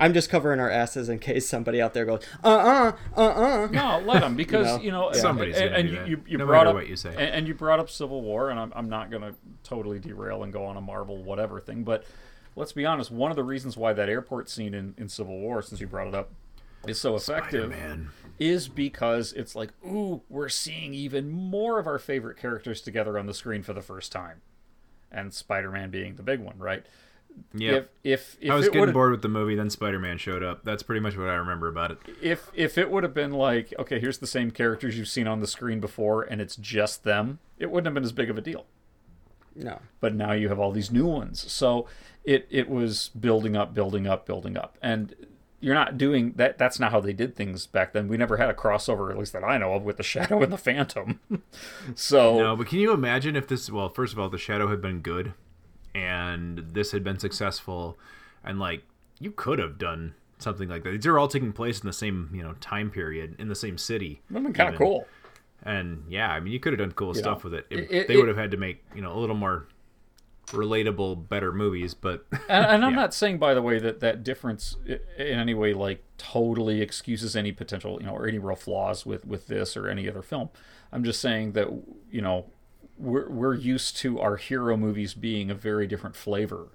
I'm just covering our asses in case somebody out there goes, uh uh, uh uh. No, let them because know? you know, Yeah. Somebody's and, gonna and you, you, you no brought up what you say. and, and you brought up Civil War, and I'm, I'm not gonna totally derail and go on a Marvel whatever thing, but let's be honest. One of the reasons why that airport scene in, in Civil War, since you brought it up, is so effective Spider-Man. Is because it's like, ooh, we're seeing even more of our favorite characters together on the screen for the first time, and Spider-Man being the big one, right? Yeah. If if, if I was it getting bored with the movie, then Spider-Man showed up. That's pretty much what I remember about it. if if it would have been like okay here's the same characters you've seen on the screen before and it's just them it wouldn't have been as big of a deal No. but now you have all these new ones so it it was building up building up building up and you're not doing that that's not how they did things back then we never had a crossover at least that i know of with the shadow and the phantom so No, but can you imagine if this? Well, first of all, the Shadow had been good, and this had been successful, and like you could have done something like that. These are all taking place in the same you know time period in the same city. That'd been kind of cool And yeah, I mean, you could have done cool You stuff know, with it. It- it- it- they would have had to make you know a little more relatable, better movies. But and, and I'm Yeah. not saying, by the way, that that difference in any way like totally excuses any potential, you know, or any real flaws with with this or any other film. I'm just saying that you know we're we're used to our hero movies being a very different flavor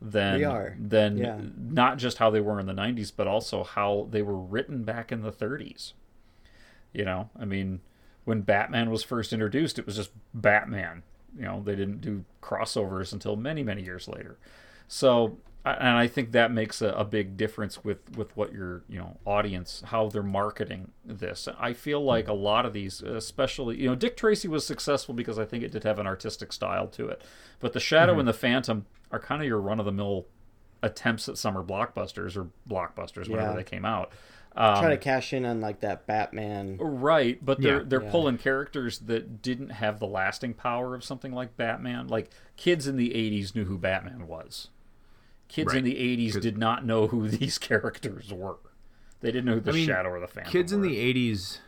than We are. than Yeah. not just how they were in the 90s, but also how they were written back in the 30s. You know, I mean, when Batman was first introduced, it was just Batman. You know, they didn't do crossovers until many, many years later. So, and I think that makes a, a big difference with with what your you know audience, how they're marketing this. I feel like a lot of these, especially you know, Dick Tracy was successful because I think it did have an artistic style to it. But the Shadow Mhm. and the Phantom are kind of your run of the mill attempts at summer blockbusters or blockbusters whenever Yeah. they came out. Um, Try to cash in on like that Batman. Right, but they're Yeah. they're Yeah. pulling characters that didn't have the lasting power of something like Batman. Like kids in the '80s knew who Batman was. Kids in the '80s did not know who these characters were. They didn't know who the I mean, Shadow or the Phantom. Kids in the '80s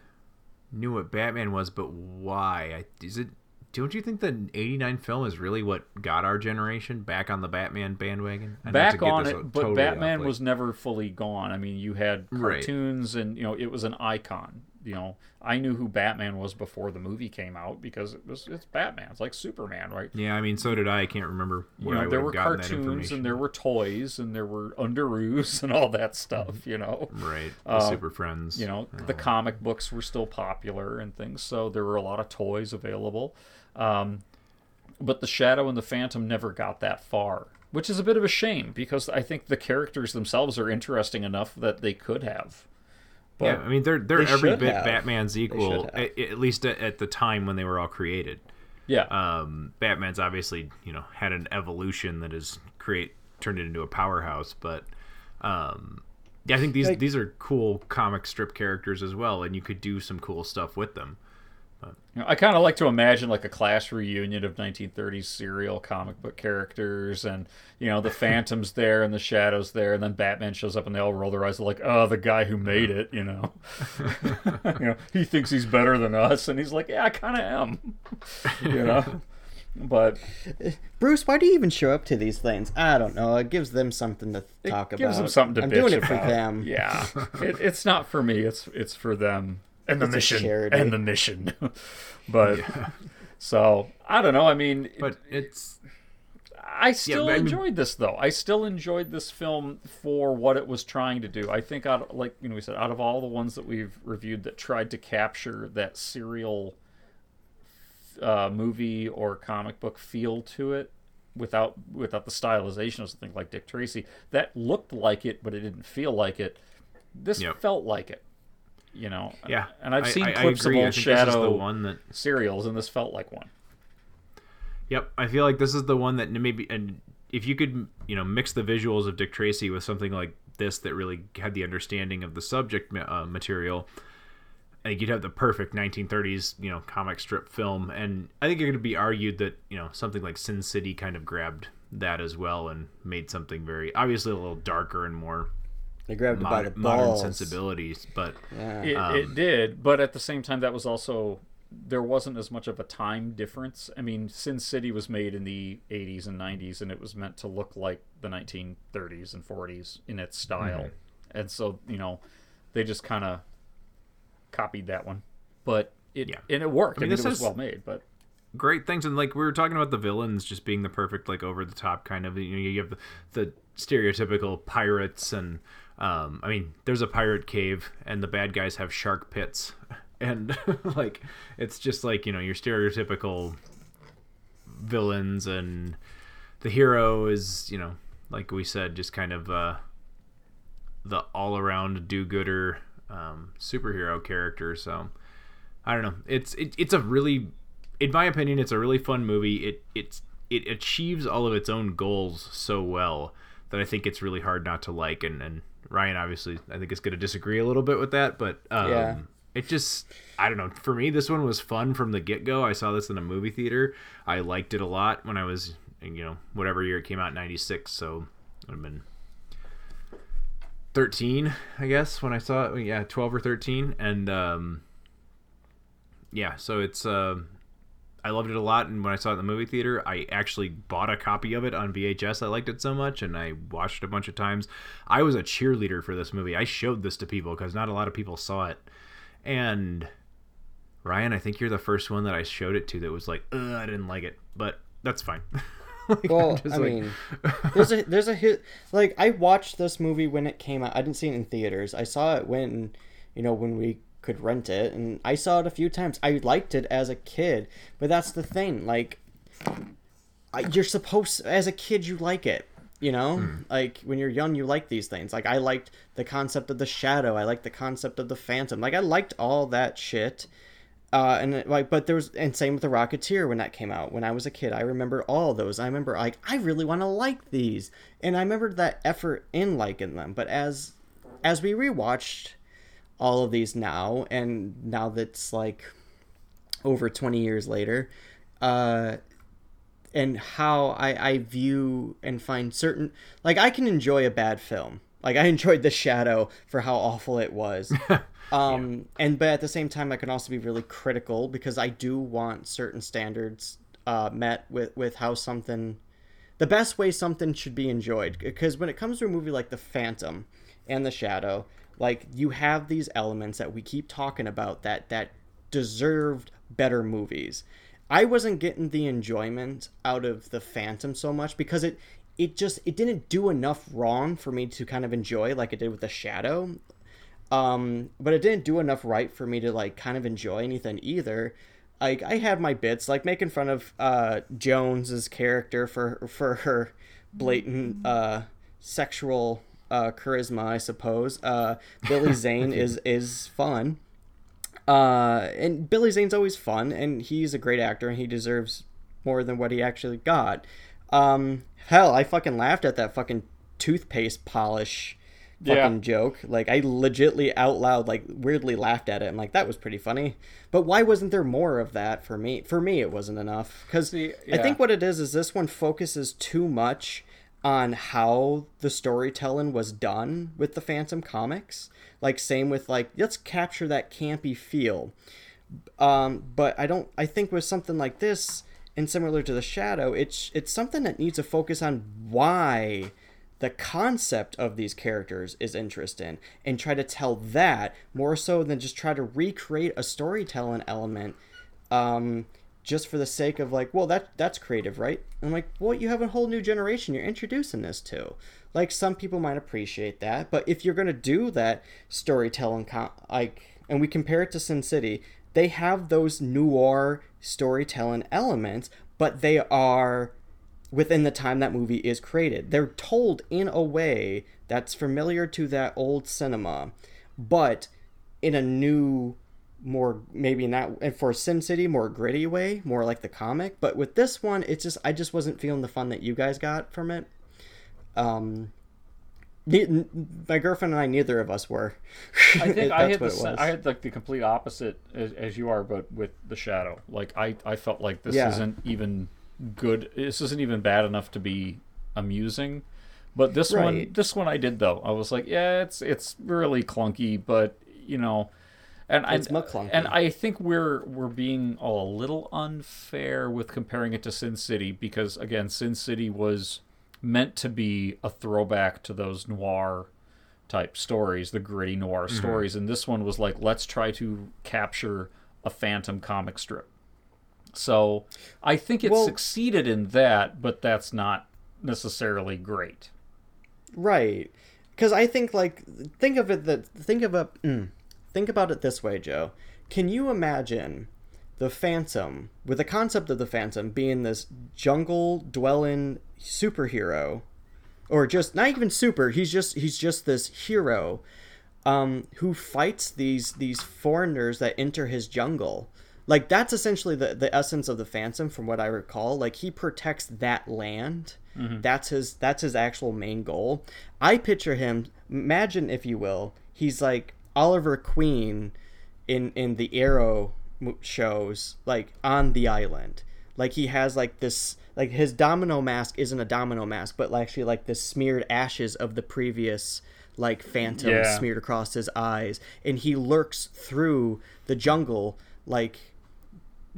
knew what Batman was, but why? Is it? Don't you think the '89 film is really what got our generation back on the Batman bandwagon? And not to back on it, a- but Batman like- was never fully gone. I mean, you had Right. cartoons, and you know, it was an icon. You know, I knew who Batman was before the movie came out because it was it's Batman. It's like Superman, right? Yeah, I mean, so did I. I can't remember where I know, there were cartoons and there were toys and there were underoos and all that stuff. You know, Right, the Uh, Super Friends. You know, the comic books were still popular and things, so there were a lot of toys available. Um, but the Shadow and the Phantom never got that far, which is a bit of a shame because I think the characters themselves are interesting enough that they could have. But yeah, I mean, they're they're They every bit have. Batman's equal, at, at least at, at the time when they were all created. yeah, Um, Batman's obviously you know had an evolution that has create turned it into a powerhouse, but um, yeah, I think these Like- these are cool comic strip characters as well, and you could do some cool stuff with them. You know, I kind of like to imagine like a class reunion of 1930s serial comic book characters, and you know the Phantom's there and the Shadow's there, and then Batman shows up and they all roll their eyes like, "Oh, the guy who made it," you know. you know, he thinks he's better than us, and he's like, "Yeah, I kind of am," you know. But Bruce, why do you even show up to these things? I don't know. It gives them something to it talk about. gives them something to I'm bitch doing it for about. them. Yeah, it, it's not for me. It's it's for them and the It's mission and the mission. but so I don't know. I mean, But it's I still but I mean- enjoyed this though. I still enjoyed this film for what it was trying to do. I think out like you know we said out of all the ones that we've reviewed that tried to capture that serial uh, movie or comic book feel to it without without the stylization of something like Dick Tracy that looked like it but it didn't feel like it. This Yep. felt like it. You know. yeah, And I've seen I, I clips agree. of old is the Shadow one that serials and this felt like one. Yep, I feel like this is the one that maybe, and if you could, you know, mix the visuals of Dick Tracy with something like this that really had the understanding of the subject uh, material, I think you'd have the perfect 1930s, you know, comic strip film. And I think it could be argued that you know something like Sin City kind of grabbed that as well and made something very obviously a little darker and more They grabbed it by mod- the modern balls. sensibilities. But Yeah. It, Um, it did, but at the same time, that was also there wasn't as much of a time difference. I mean, Sin City was made in the 80s and 90s, and it was meant to look like the 1930s and 40s in its style, Mm-hmm. and so you know, they just kind of copied that one, but it Yeah. and it worked. I mean, I mean, this it was is- well made, but great things and like we were talking about the villains just being the perfect like over the top kind of you know you have the, the stereotypical pirates and um i mean there's a pirate cave and the bad guys have shark pits and like it's just like you know your stereotypical villains and the hero is you know like we said just kind of uh the all-around do-gooder um, superhero character so I don't know. It's it, it's a really, in my opinion, it's a really fun movie. It it's it achieves all of its own goals so well that I think it's really hard not to like. And and Ryan obviously I think is going to disagree a little bit with that, but um, Yeah. it just I don't know. For me, this one was fun from the get go. I saw this in a movie theater. I liked it a lot when I was you know whatever year it came out, ninety six. So it would have been. 13 i guess when i saw it yeah 12 or 13 and um yeah so it's uh, i loved it a lot and when i saw it in the movie theater i actually bought a copy of it on vhs i liked it so much and i watched it a bunch of times i was a cheerleader for this movie i showed this to people because not a lot of people saw it and ryan i think you're the first one that i showed it to that was like Ugh, i didn't like it but that's fine Like, Well, I like- mean, there's a there's a hit. Like I watched this movie when it came out. I didn't see it in theaters. I saw it when, you know, when we could rent it, and I saw it a few times. I liked it as a kid, but that's the thing. Like, you're supposed as a kid you like it. You know, Hmm. like when you're young, you like these things. Like I liked the concept of the shadow. I liked the concept of the phantom. Like I liked all that shit. Uh, and like, but there was, and same with the Rocketeer when that came out. When I was a kid, I remember all those. I remember like I really want to like these, and I remember that effort in liking them. But as as we rewatched all of these now, and now that's like over twenty years later, uh, and how I I view and find certain like I can enjoy a bad film. Like I enjoyed The Shadow for how awful it was. Um, and but at the same time, I can also be really critical because I do want certain standards uh, met with with how something, the best way something should be enjoyed. Because when it comes to a movie like The Phantom and The Shadow, like you have these elements that we keep talking about that that deserved better movies. I wasn't getting the enjoyment out of The Phantom so much because it it just it didn't do enough wrong for me to kind of enjoy like it did with The Shadow. Um but it didn't do enough right for me to like kind of enjoy anything either. Like i had my bits like making fun of uh jones's character for for her blatant uh sexual uh charisma i suppose uh billy zane is is fun uh and billy zane's always fun and he's a great actor and he deserves more than what he actually got um hell i fucking laughed at that fucking toothpaste polish fucking Yeah. joke. Like I legitly out loud like weirdly laughed at it. I'm like that was pretty funny. But why wasn't there more of that for me? For me it wasn't enough cuz I think what it is is this one focuses too much on how the storytelling was done with the Phantom comics. Like same with like let's capture that campy feel. Um but I don't I think with something like this and similar to the Shadow, it's it's something that needs to focus on why the concept of these characters is interesting and try to tell that more so than just try to recreate a storytelling element um just for the sake of like well that that's creative right i'm like well you have a whole new generation you're introducing this to like some people might appreciate that but if you're to do that storytelling co- like and we compare it to sin city they have those noir storytelling elements but they are within the time that movie is created. They're told in a way that's familiar to that old cinema, but in a new, more maybe not and for Sin City more gritty way, more like the comic. But with this one, it's just I just wasn't feeling the fun that you guys got from it. Um, ne- my girlfriend and I, neither of us were. I think I had the. I had like the complete opposite as, as you are, but with the shadow. Like I, I felt like this Yeah. isn't even good. This isn't even bad enough to be amusing. But this one, this one I did though. I was like, yeah, it's it's really clunky, but you know, and It's I McClunky. and I think we're we're being a little unfair with comparing it to Sin City because again, Sin City was meant to be a throwback to those noir type stories, the gritty noir Mhm. stories, and this one was like, let's try to capture a phantom comic strip. So I think it Well- succeeded in that, but that's not necessarily great. Right. Because I think like think of it that think of a mm, think about it this way, Joe. Can you imagine the Phantom with the concept of the Phantom being this jungle dwelling superhero, or just not even super? He's just he's just this hero, um, who fights these these foreigners that enter his jungle. Like that's essentially the the essence of the Phantom, from what I recall. Like he protects that land. Mhm. That's his that's his actual main goal. I picture him. Imagine, if you will, he's like Oliver Queen in in the Arrow shows, like on the island. Like he has like this like his domino mask isn't a domino mask, but actually like the smeared ashes of the previous like phantom Yeah. smeared across his eyes, and he lurks through the jungle like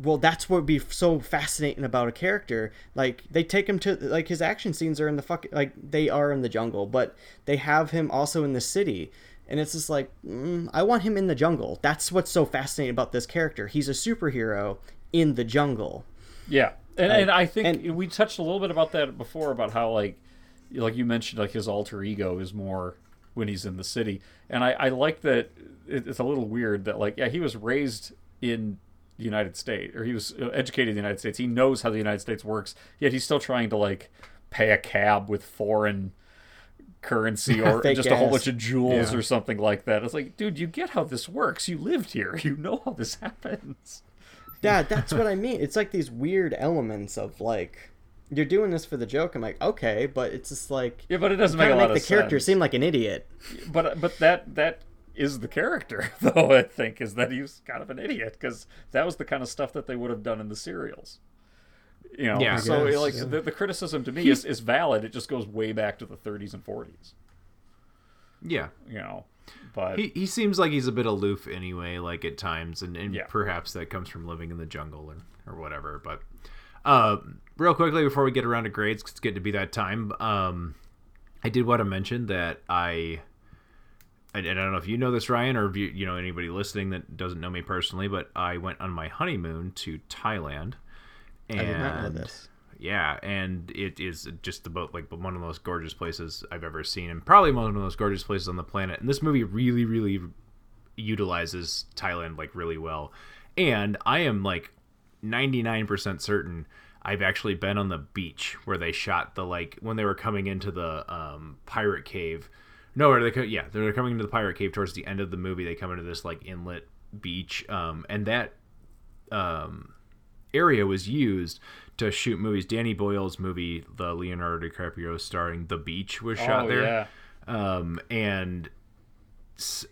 well that's what would be so fascinating about a character like they take him to like his action scenes are in the fuck like they are in the jungle but they have him also in the city and it's just like mm, i want him in the jungle. That's what's so fascinating about this character. He's a superhero in the jungle. Yeah, and and I think we touched a little bit about that before about how like like you mentioned like his alter ego is more when he's in the city, and I I like that it's a little weird that like yeah he was raised in the United States or he was uh, educated in the United States. He knows how the United States works yet he's still trying to like pay a cab with foreign currency or Fake just a whole bunch of jewels Yeah. or something like that. It's like, dude, you get how this works. You lived here. You know how this happens. yeah that's what i mean it's like these weird elements of like you're doing this for the joke i'm like okay but it's just like Yeah, but it doesn't make a kinda lot make of the character sense. seem like an idiot but but that that is the character though i think is that he's kind of an idiot because that was the kind of stuff that they would have done in the serials you know Yeah. So guess, like yeah. the, the criticism to me He's- is, is valid it just goes way back to the 30s and 40s Yeah. you know. But He, he seems like he's a bit aloof anyway, like at times, and, and Yeah. perhaps that comes from living in the jungle or, or whatever. But uh, real quickly before we get around to grades, 'cause it's getting to be that time. Um, I did want to mention that I, I, I don't know if you know this, Ryan, or if you, you know anybody listening that doesn't know me personally, but I went on my honeymoon to Thailand. And I did not know this. yeah, and it is just about like one of the most gorgeous places I've ever seen, and probably one of the most gorgeous places on the planet. And this movie really, really utilizes Thailand like really well. And I am like 99% certain I've actually been on the beach where they shot the like when they were coming into the um, pirate cave. No, are they? co- Yeah, they're coming into the pirate cave towards the end of the movie. They come into this like inlet beach, um, and that um, area was used to shoot movies. Danny Boyle's movie, the Leonardo DiCaprio starring The Beach, was shot Oh, there. yeah. Um, and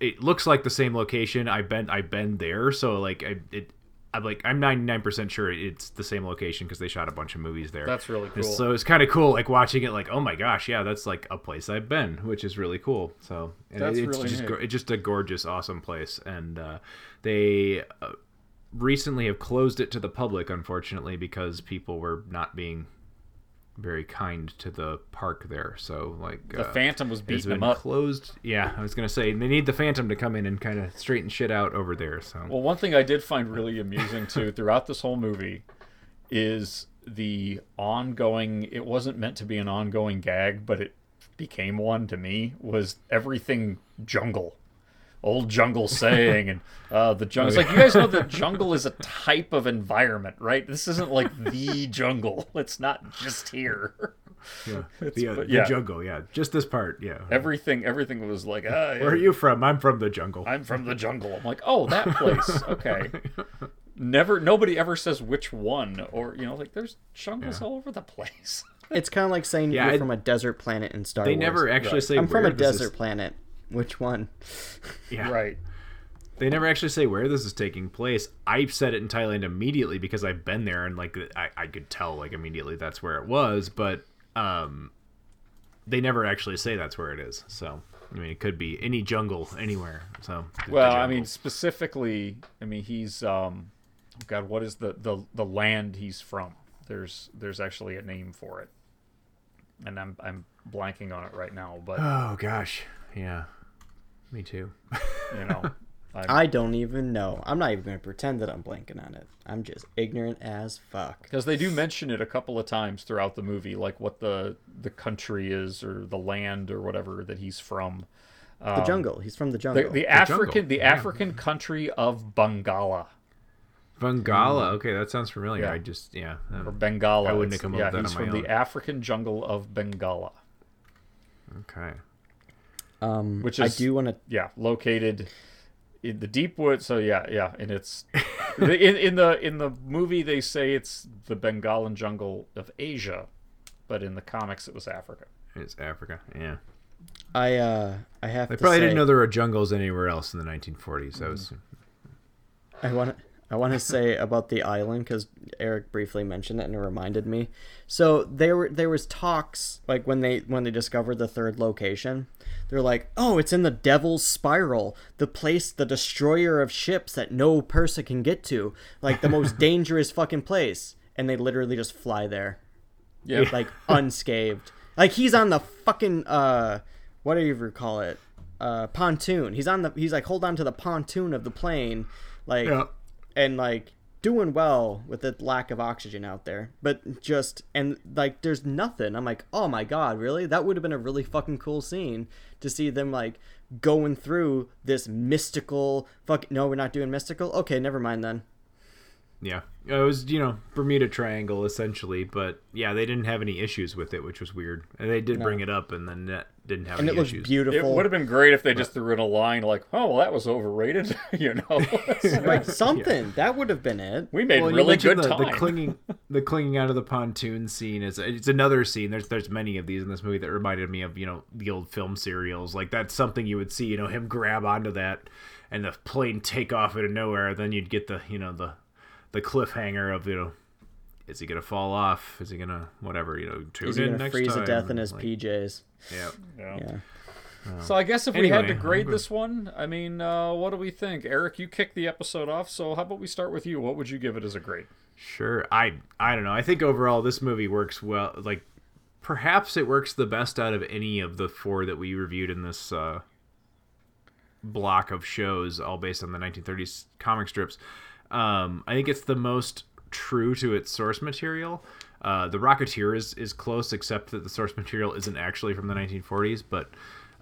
it looks like the same location. I've been I've been there, so like I it. I'm like I'm 99% sure it's the same location because they shot a bunch of movies there. That's really And cool. So it's kind of cool, like watching it. Like, oh my gosh, yeah, that's like a place I've been, which is really cool. So and That's it's really just neat. it's just a gorgeous, awesome place. And uh, they uh, recently have closed it to the public, unfortunately, because people were not being very kind to the park there. So like The uh, Phantom was beating them up. Closed. Yeah, I was gonna say they need the Phantom to come in and kind of straighten shit out over there. So Well, one thing I did find really amusing too throughout this whole movie is the ongoing. It wasn't meant to be an ongoing gag, but it became one to me. Was everything jungle? Old jungle saying, and uh, the jungle. It's like you guys know the jungle is a type of environment, right? This isn't like the jungle. It's not just here. yeah, It's- the, uh, but the jungle. Yeah, just this part. Yeah. Everything, everything was like, ah, Where are you from? I'm from the jungle. I'm from the jungle. I'm like, oh, that place. Okay. Never, nobody ever says which one, or you know, like there's jungles all over the place. It's kind of like saying Yeah, you're I- from a desert planet in Star They Wars. They never actually say I'm from a this is- desert planet. Which one? Yeah. Right. They never actually say where this is taking place. I said it in Thailand immediately because I've been there and like I, I could tell like immediately that's where it was, but um they never actually say that's where it is. So I mean it could be any jungle anywhere. So Well, I mean, specifically, I mean, he's um, God, what is the the the land he's from? There's there's actually a name for it, and I'm I'm blanking on it right now, but Oh gosh. Yeah. Me too. you know, I'm, I don't even know. I'm not even going to pretend that I'm blanking on it. I'm just ignorant as fuck. because they do mention it a couple of times throughout the movie, like what the the country is or the land or whatever that he's from. The jungle. He's from the jungle. The, the jungle, African the yeah. African country of Bengala Bengala. Okay, that sounds familiar. Yeah. I just yeah. or um, Bengala. I wouldn't have It's- come up yeah, with that he's on my from own. the African jungle of Bengala, Okay. Um, which I is do want to. yeah located in the deep woods. So yeah, yeah, and it's in in the in the movie they say it's the Bengalan jungle of Asia, but in the comics it was Africa. It's Africa. Yeah. I uh, I have They to probably say, didn't know there were jungles anywhere else in the 1940s. That was I want to I want to say about the island because Eric briefly mentioned it and it reminded me. So there were there was talks like when they when they discovered the third location, they're like, oh, it's in the Devil's Spiral, the place, the destroyer of ships that no person can get to, like the most dangerous fucking place, and they literally just fly there, Yeah, like unscathed. Like he's on the fucking uh, what do you ever call it? Uh, pontoon. He's on the. He's like hold on to the pontoon of the plane, like Yeah. And like doing well with the lack of oxygen out there but just and like there's nothing. I'm like oh my god really? That would have been a really fucking cool scene to see them like going through this mystical fuck no we're not doing mystical? Okay never mind then. Yeah, it was you know Bermuda Triangle essentially, but yeah, they didn't have any issues with it, which was weird. And they did bring it up, and then that didn't have and it any looks issues. it would have been great if they just threw in a line like, "Oh, well, that was overrated," you know. like something that would have been it we made Well, you really good the, time. the clinging, the clinging out of the pontoon scene is it's another scene. There's there's many of these in this movie that reminded me of you know the old film serials. Like that's something you would see. You know him grab onto that, and the plane take off out of nowhere. Then you'd get the you know the the cliffhanger of you know. Is he gonna fall off? Is he gonna whatever? You know, tune is he in gonna next freeze time. to death in his Like, pjs Yeah. Yeah. yeah So I guess if we had to grade this one, I mean, uh, what do we think? Eric, you kicked the episode off, so how about we start with you? What would you give it as a grade? Sure. I I don't know. I think overall this movie works well. Like perhaps it works the best out of any of the four that we reviewed in this uh, block of shows, all based on the 1930s comic strips. Um, I think it's the most true to its source material. Uh, the Rocketeer is is close, except that the source material isn't actually from the 1940s. But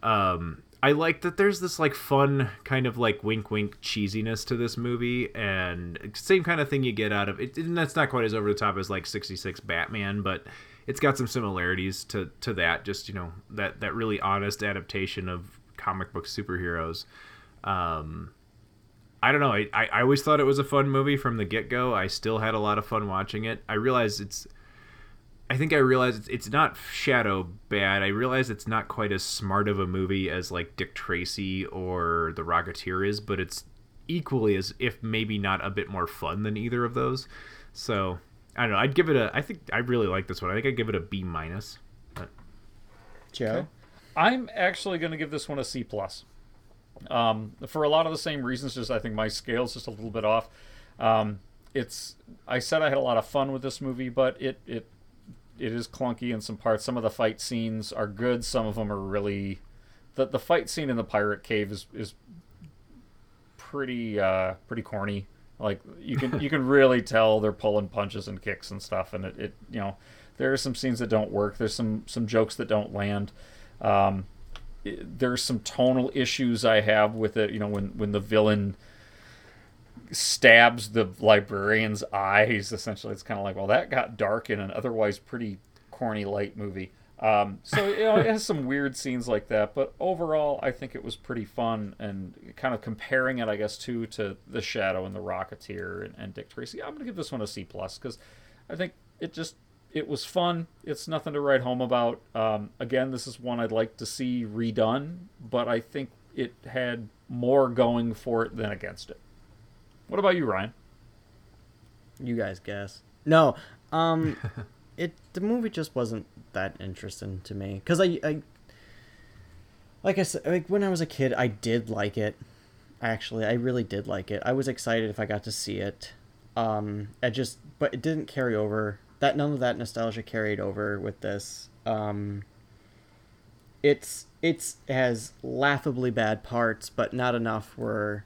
um, I like that there's this like fun kind of like wink wink cheesiness to this movie, and same kind of thing you get out of it. And that's not quite as over the top as like 66 Batman, but it's got some similarities to to that. Just you know that that really honest adaptation of comic book superheroes. Um, I don't know. I, I, I always thought it was a fun movie from the get go. I still had a lot of fun watching it. I realize it's. I think I realize it's, it's not Shadow bad. I realize it's not quite as smart of a movie as like Dick Tracy or The Rocketeer is, but it's equally as if maybe not a bit more fun than either of those. So I don't know. I'd give it a. I think I really like this one. I think I'd give it a B minus. But Joe. I'm actually going to give this one a C plus. Um, for a lot of the same reasons, just I think my scale's just a little bit off. Um, it's I said I had a lot of fun with this movie, but it it it is clunky in some parts. Some of the fight scenes are good. Some of them are really the the fight scene in the pirate cave is is pretty uh, pretty corny. Like you can you can really tell they're pulling punches and kicks and stuff, and it, it you know there are some scenes that don't work. There's some some jokes that don't land. Um, there's some tonal issues I have with it. You know when when the villain stabs the librarian's eyes, essentially it's kind of like well that got dark in an otherwise pretty corny light movie. Um, so you know it has some weird scenes like that, but overall I think it was pretty fun and kind of comparing it I guess to to the Shadow and the Rocketeer and, and Dick Tracy. I'm gonna give this one a C plus because I think it just it was fun. It's nothing to write home about. Um, again, this is one I'd like to see redone, but I think it had more going for it than against it. What about you, Ryan? You guys guess. No, um, it the movie just wasn't that interesting to me because I, I, like I said, like when I was a kid, I did like it. Actually, I really did like it. I was excited if I got to see it. Um, I just, but it didn't carry over. That none of that nostalgia carried over with this. Um, it's it's it has laughably bad parts, but not enough where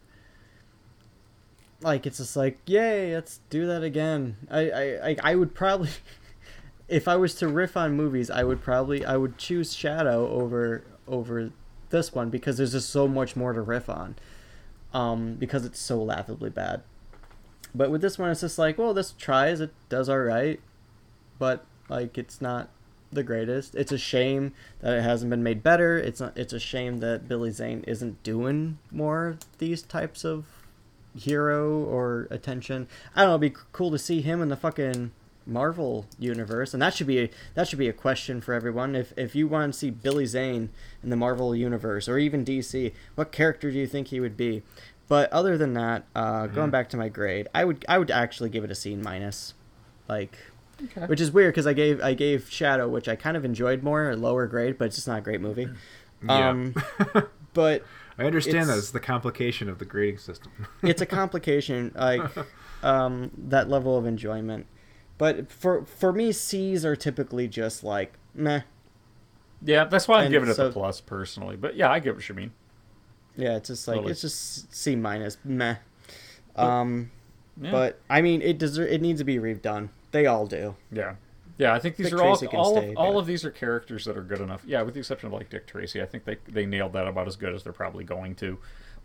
like it's just like yay let's do that again. I i i, I would probably if i was to riff on movies i would probably i would choose shadow over over this one because there's just so much more to riff on um because it's so laughably bad. But with this one it's just like well this tries it does all right but like it's not the greatest it's a shame that it hasn't been made better it's not it's a shame that billy zane isn't doing more these types of hero or attention. I don't know. It'd be cool to see him in the fucking Marvel universe, and that should be a, that should be a question for everyone. If if you want to see Billy Zane in the Marvel universe or even DC, what character do you think he would be? But other than that, uh, going back to my grade, I would I would actually give it a C minus, like. Okay. Which is weird because I gave I gave Shadow, which I kind of enjoyed more, a lower grade, but it's just not a great movie. Yeah. Um, but I understand It's- that it's the complication of the grading system. it's a complication like um, that level of enjoyment but for for me c's are typically just like meh Yeah, that's why I'm And giving it so- the plus personally. But yeah, I get what you mean. yeah it's just like Totally. it's just c minus meh um Yeah. but i mean it deserve it needs to be redone they all do Yeah. Yeah, I think these Dick are all, all, stay, of, all but- of these are characters that are good enough. Yeah, with the exception of like Dick Tracy, I think they they nailed that about as good as they're probably going to.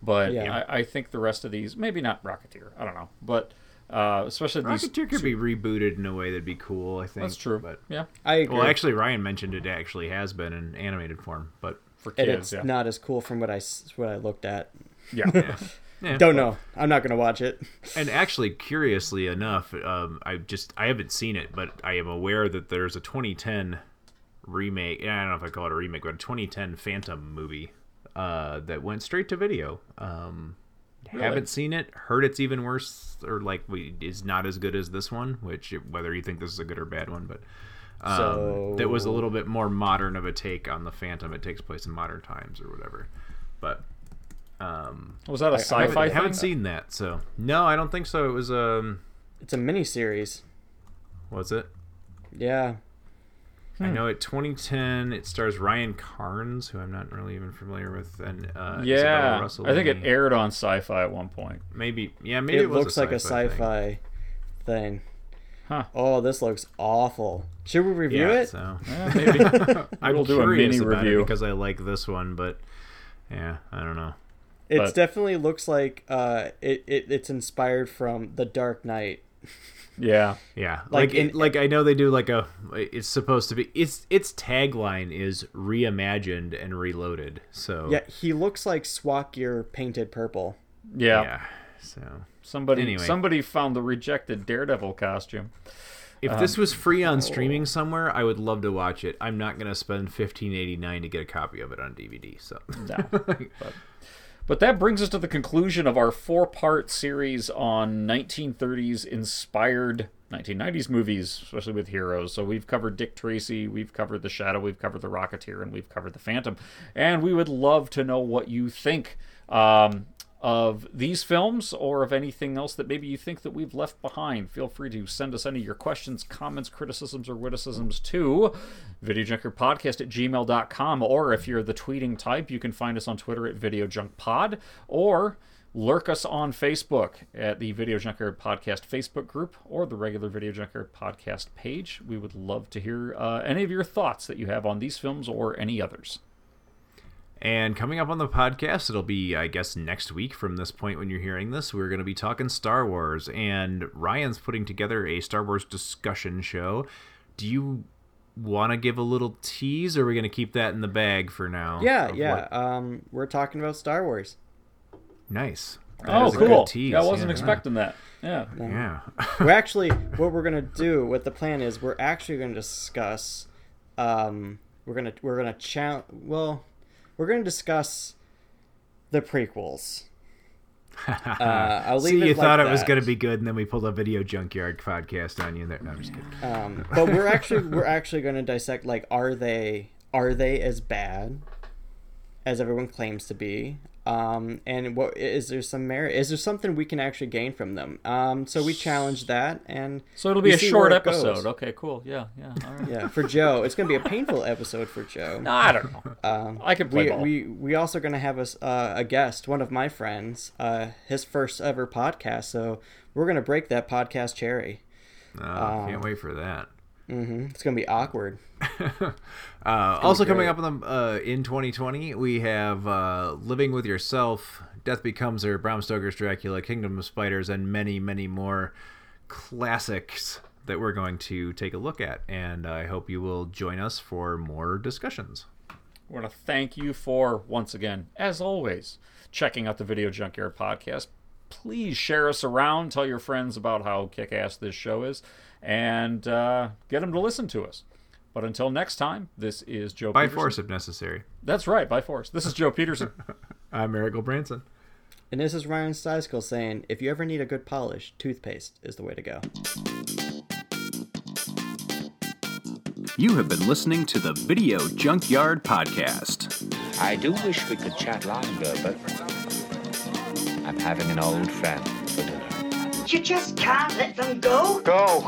But Yeah. I, I think the rest of these, maybe not Rocketeer, I don't know, but uh, especially these. Rocketeer could be rebooted in a way that'd be cool. I think That's true. But Yeah, i agree well, actually, Ryan mentioned it actually has been in animated form, but for and kids. it's Yeah. not as cool from what i s- what i looked at yeah. yeah. Don't know i'm not gonna watch it And actually, curiously enough, um, I just I haven't seen it, but I am aware that there's a 2010 remake. I don't know if I call it a remake, but a 2010 Phantom movie uh, that went straight to video. Um, Haven't seen it. Heard it's even worse, or like we is not as good as this one. Which whether you think this is a good or bad one, but um, So- that was a little bit more modern of a take on the Phantom. It takes place in modern times or whatever. But um, Was that a I sci-fi haven't, thing? haven't seen that, so no, I don't think so. It was um, It's a mini series. was it? Yeah. I Hmm. know it 2010. It stars Ryan Carnes, who I'm not really even familiar with, and uh, Yeah, Russell I think it aired on Sci-Fi at one point. Maybe, yeah, maybe it, it, was looks like a sci-fi sci-fi thing. thing. Huh. Oh, this looks awful. Should we review Yeah, it? so Yeah, maybe. I'm We'll do a curious mini about it review. because I like this one, but yeah, I don't know. It definitely looks like uh, it, it it's inspired from The Dark Knight. Yeah. Yeah, Like like it- in- like I know they do like a. It's supposed to be. Its its tagline is reimagined and reloaded. So Yeah, he looks like SWAT gear painted purple. Yeah. yeah. So Somebody Anyway. somebody found the rejected Daredevil costume. if this was free Um, on oh. streaming somewhere, I would love to watch it. I'm not gonna spend fifteen eighty nine to get a copy of it on DVD. So No. but, but that brings us to the conclusion of our four-part series on 1930s inspired 1990s movies, especially with heroes. So we've covered Dick Tracy, we've covered The Shadow, we've covered The Rocketeer, and we've covered The Phantom. And we would love to know what you think um, of these films or of anything else that maybe you think that we've left behind. Feel free to send us any of your questions, comments, criticisms, or witticisms to videojunkyardpodcast at gmail.com. Or if you're the tweeting type, you can find us on Twitter at videojunkpod or lurk us on Facebook at the Video Junkyard Podcast Facebook group or the regular Video Junkyard Podcast page. We would love to hear uh, any of your thoughts that you have on these films or any others. And coming up on the podcast, it'll be, I guess, next week from this point when you're hearing this, we're going to be talking Star Wars. And Ryan's putting together a Star Wars discussion show. Do you want to give a little tease, or are we going to keep that in the bag for now? Yeah, yeah. what- Um, we're talking about Star Wars. Nice. That oh, is a good cool. tease, Yeah, I wasn't yeah. expecting that. Yeah. Yeah. we're actually what we're gonna do. What the plan is, we're actually going to discuss. Um, we're gonna we're gonna challenge. Well, we're gonna discuss the prequels. Uh, I'll leave See, you thought it was going to be good, and then we pulled a video junkyard podcast on you. There, no, I'm just kidding. Um, but we're actually we're actually going to dissect like are they are they as bad as everyone claims to be? Um, and what is there some merit? Is there something we can actually gain from them? Um, so we challenge that, and So it'll be a short where it goes. episode. Okay, cool. Yeah, yeah. All right. Yeah, for Joe, it's going to be a painful episode for Joe. No, I don't know. Um, I can play we, ball. we we also going to have a, s- uh, a guest, one of my friends, uh, his first ever podcast. So we're going to break that podcast cherry. Oh, Um, can't wait for that. Hmm It's going to be awkward. Uh, also coming up in, the, uh, in 2020, we have uh, Living with Yourself, Death Becomes Her, Bram Stoker's Dracula, Kingdom of Spiders, and many, many more classics that we're going to take a look at. And I hope you will join us for more discussions. I want to thank you for, once again, as always, checking out the Video Junkyard podcast. Please share us around, tell your friends about how kick ass this show is, and uh, get them to listen to us. But until next time, this is Joe By Peterson. force, if necessary. That's right, by force. This is Joe Peterson. I'm Miracle Branson. And this is Ryan Steiskell saying, if you ever need a good polish, toothpaste is the way to go. You have been listening to the Video Junkyard Podcast. I do wish we could chat longer, but I'm having an old friend for dinner. You just can't let them go. Go.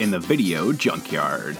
in the Video Junkyard.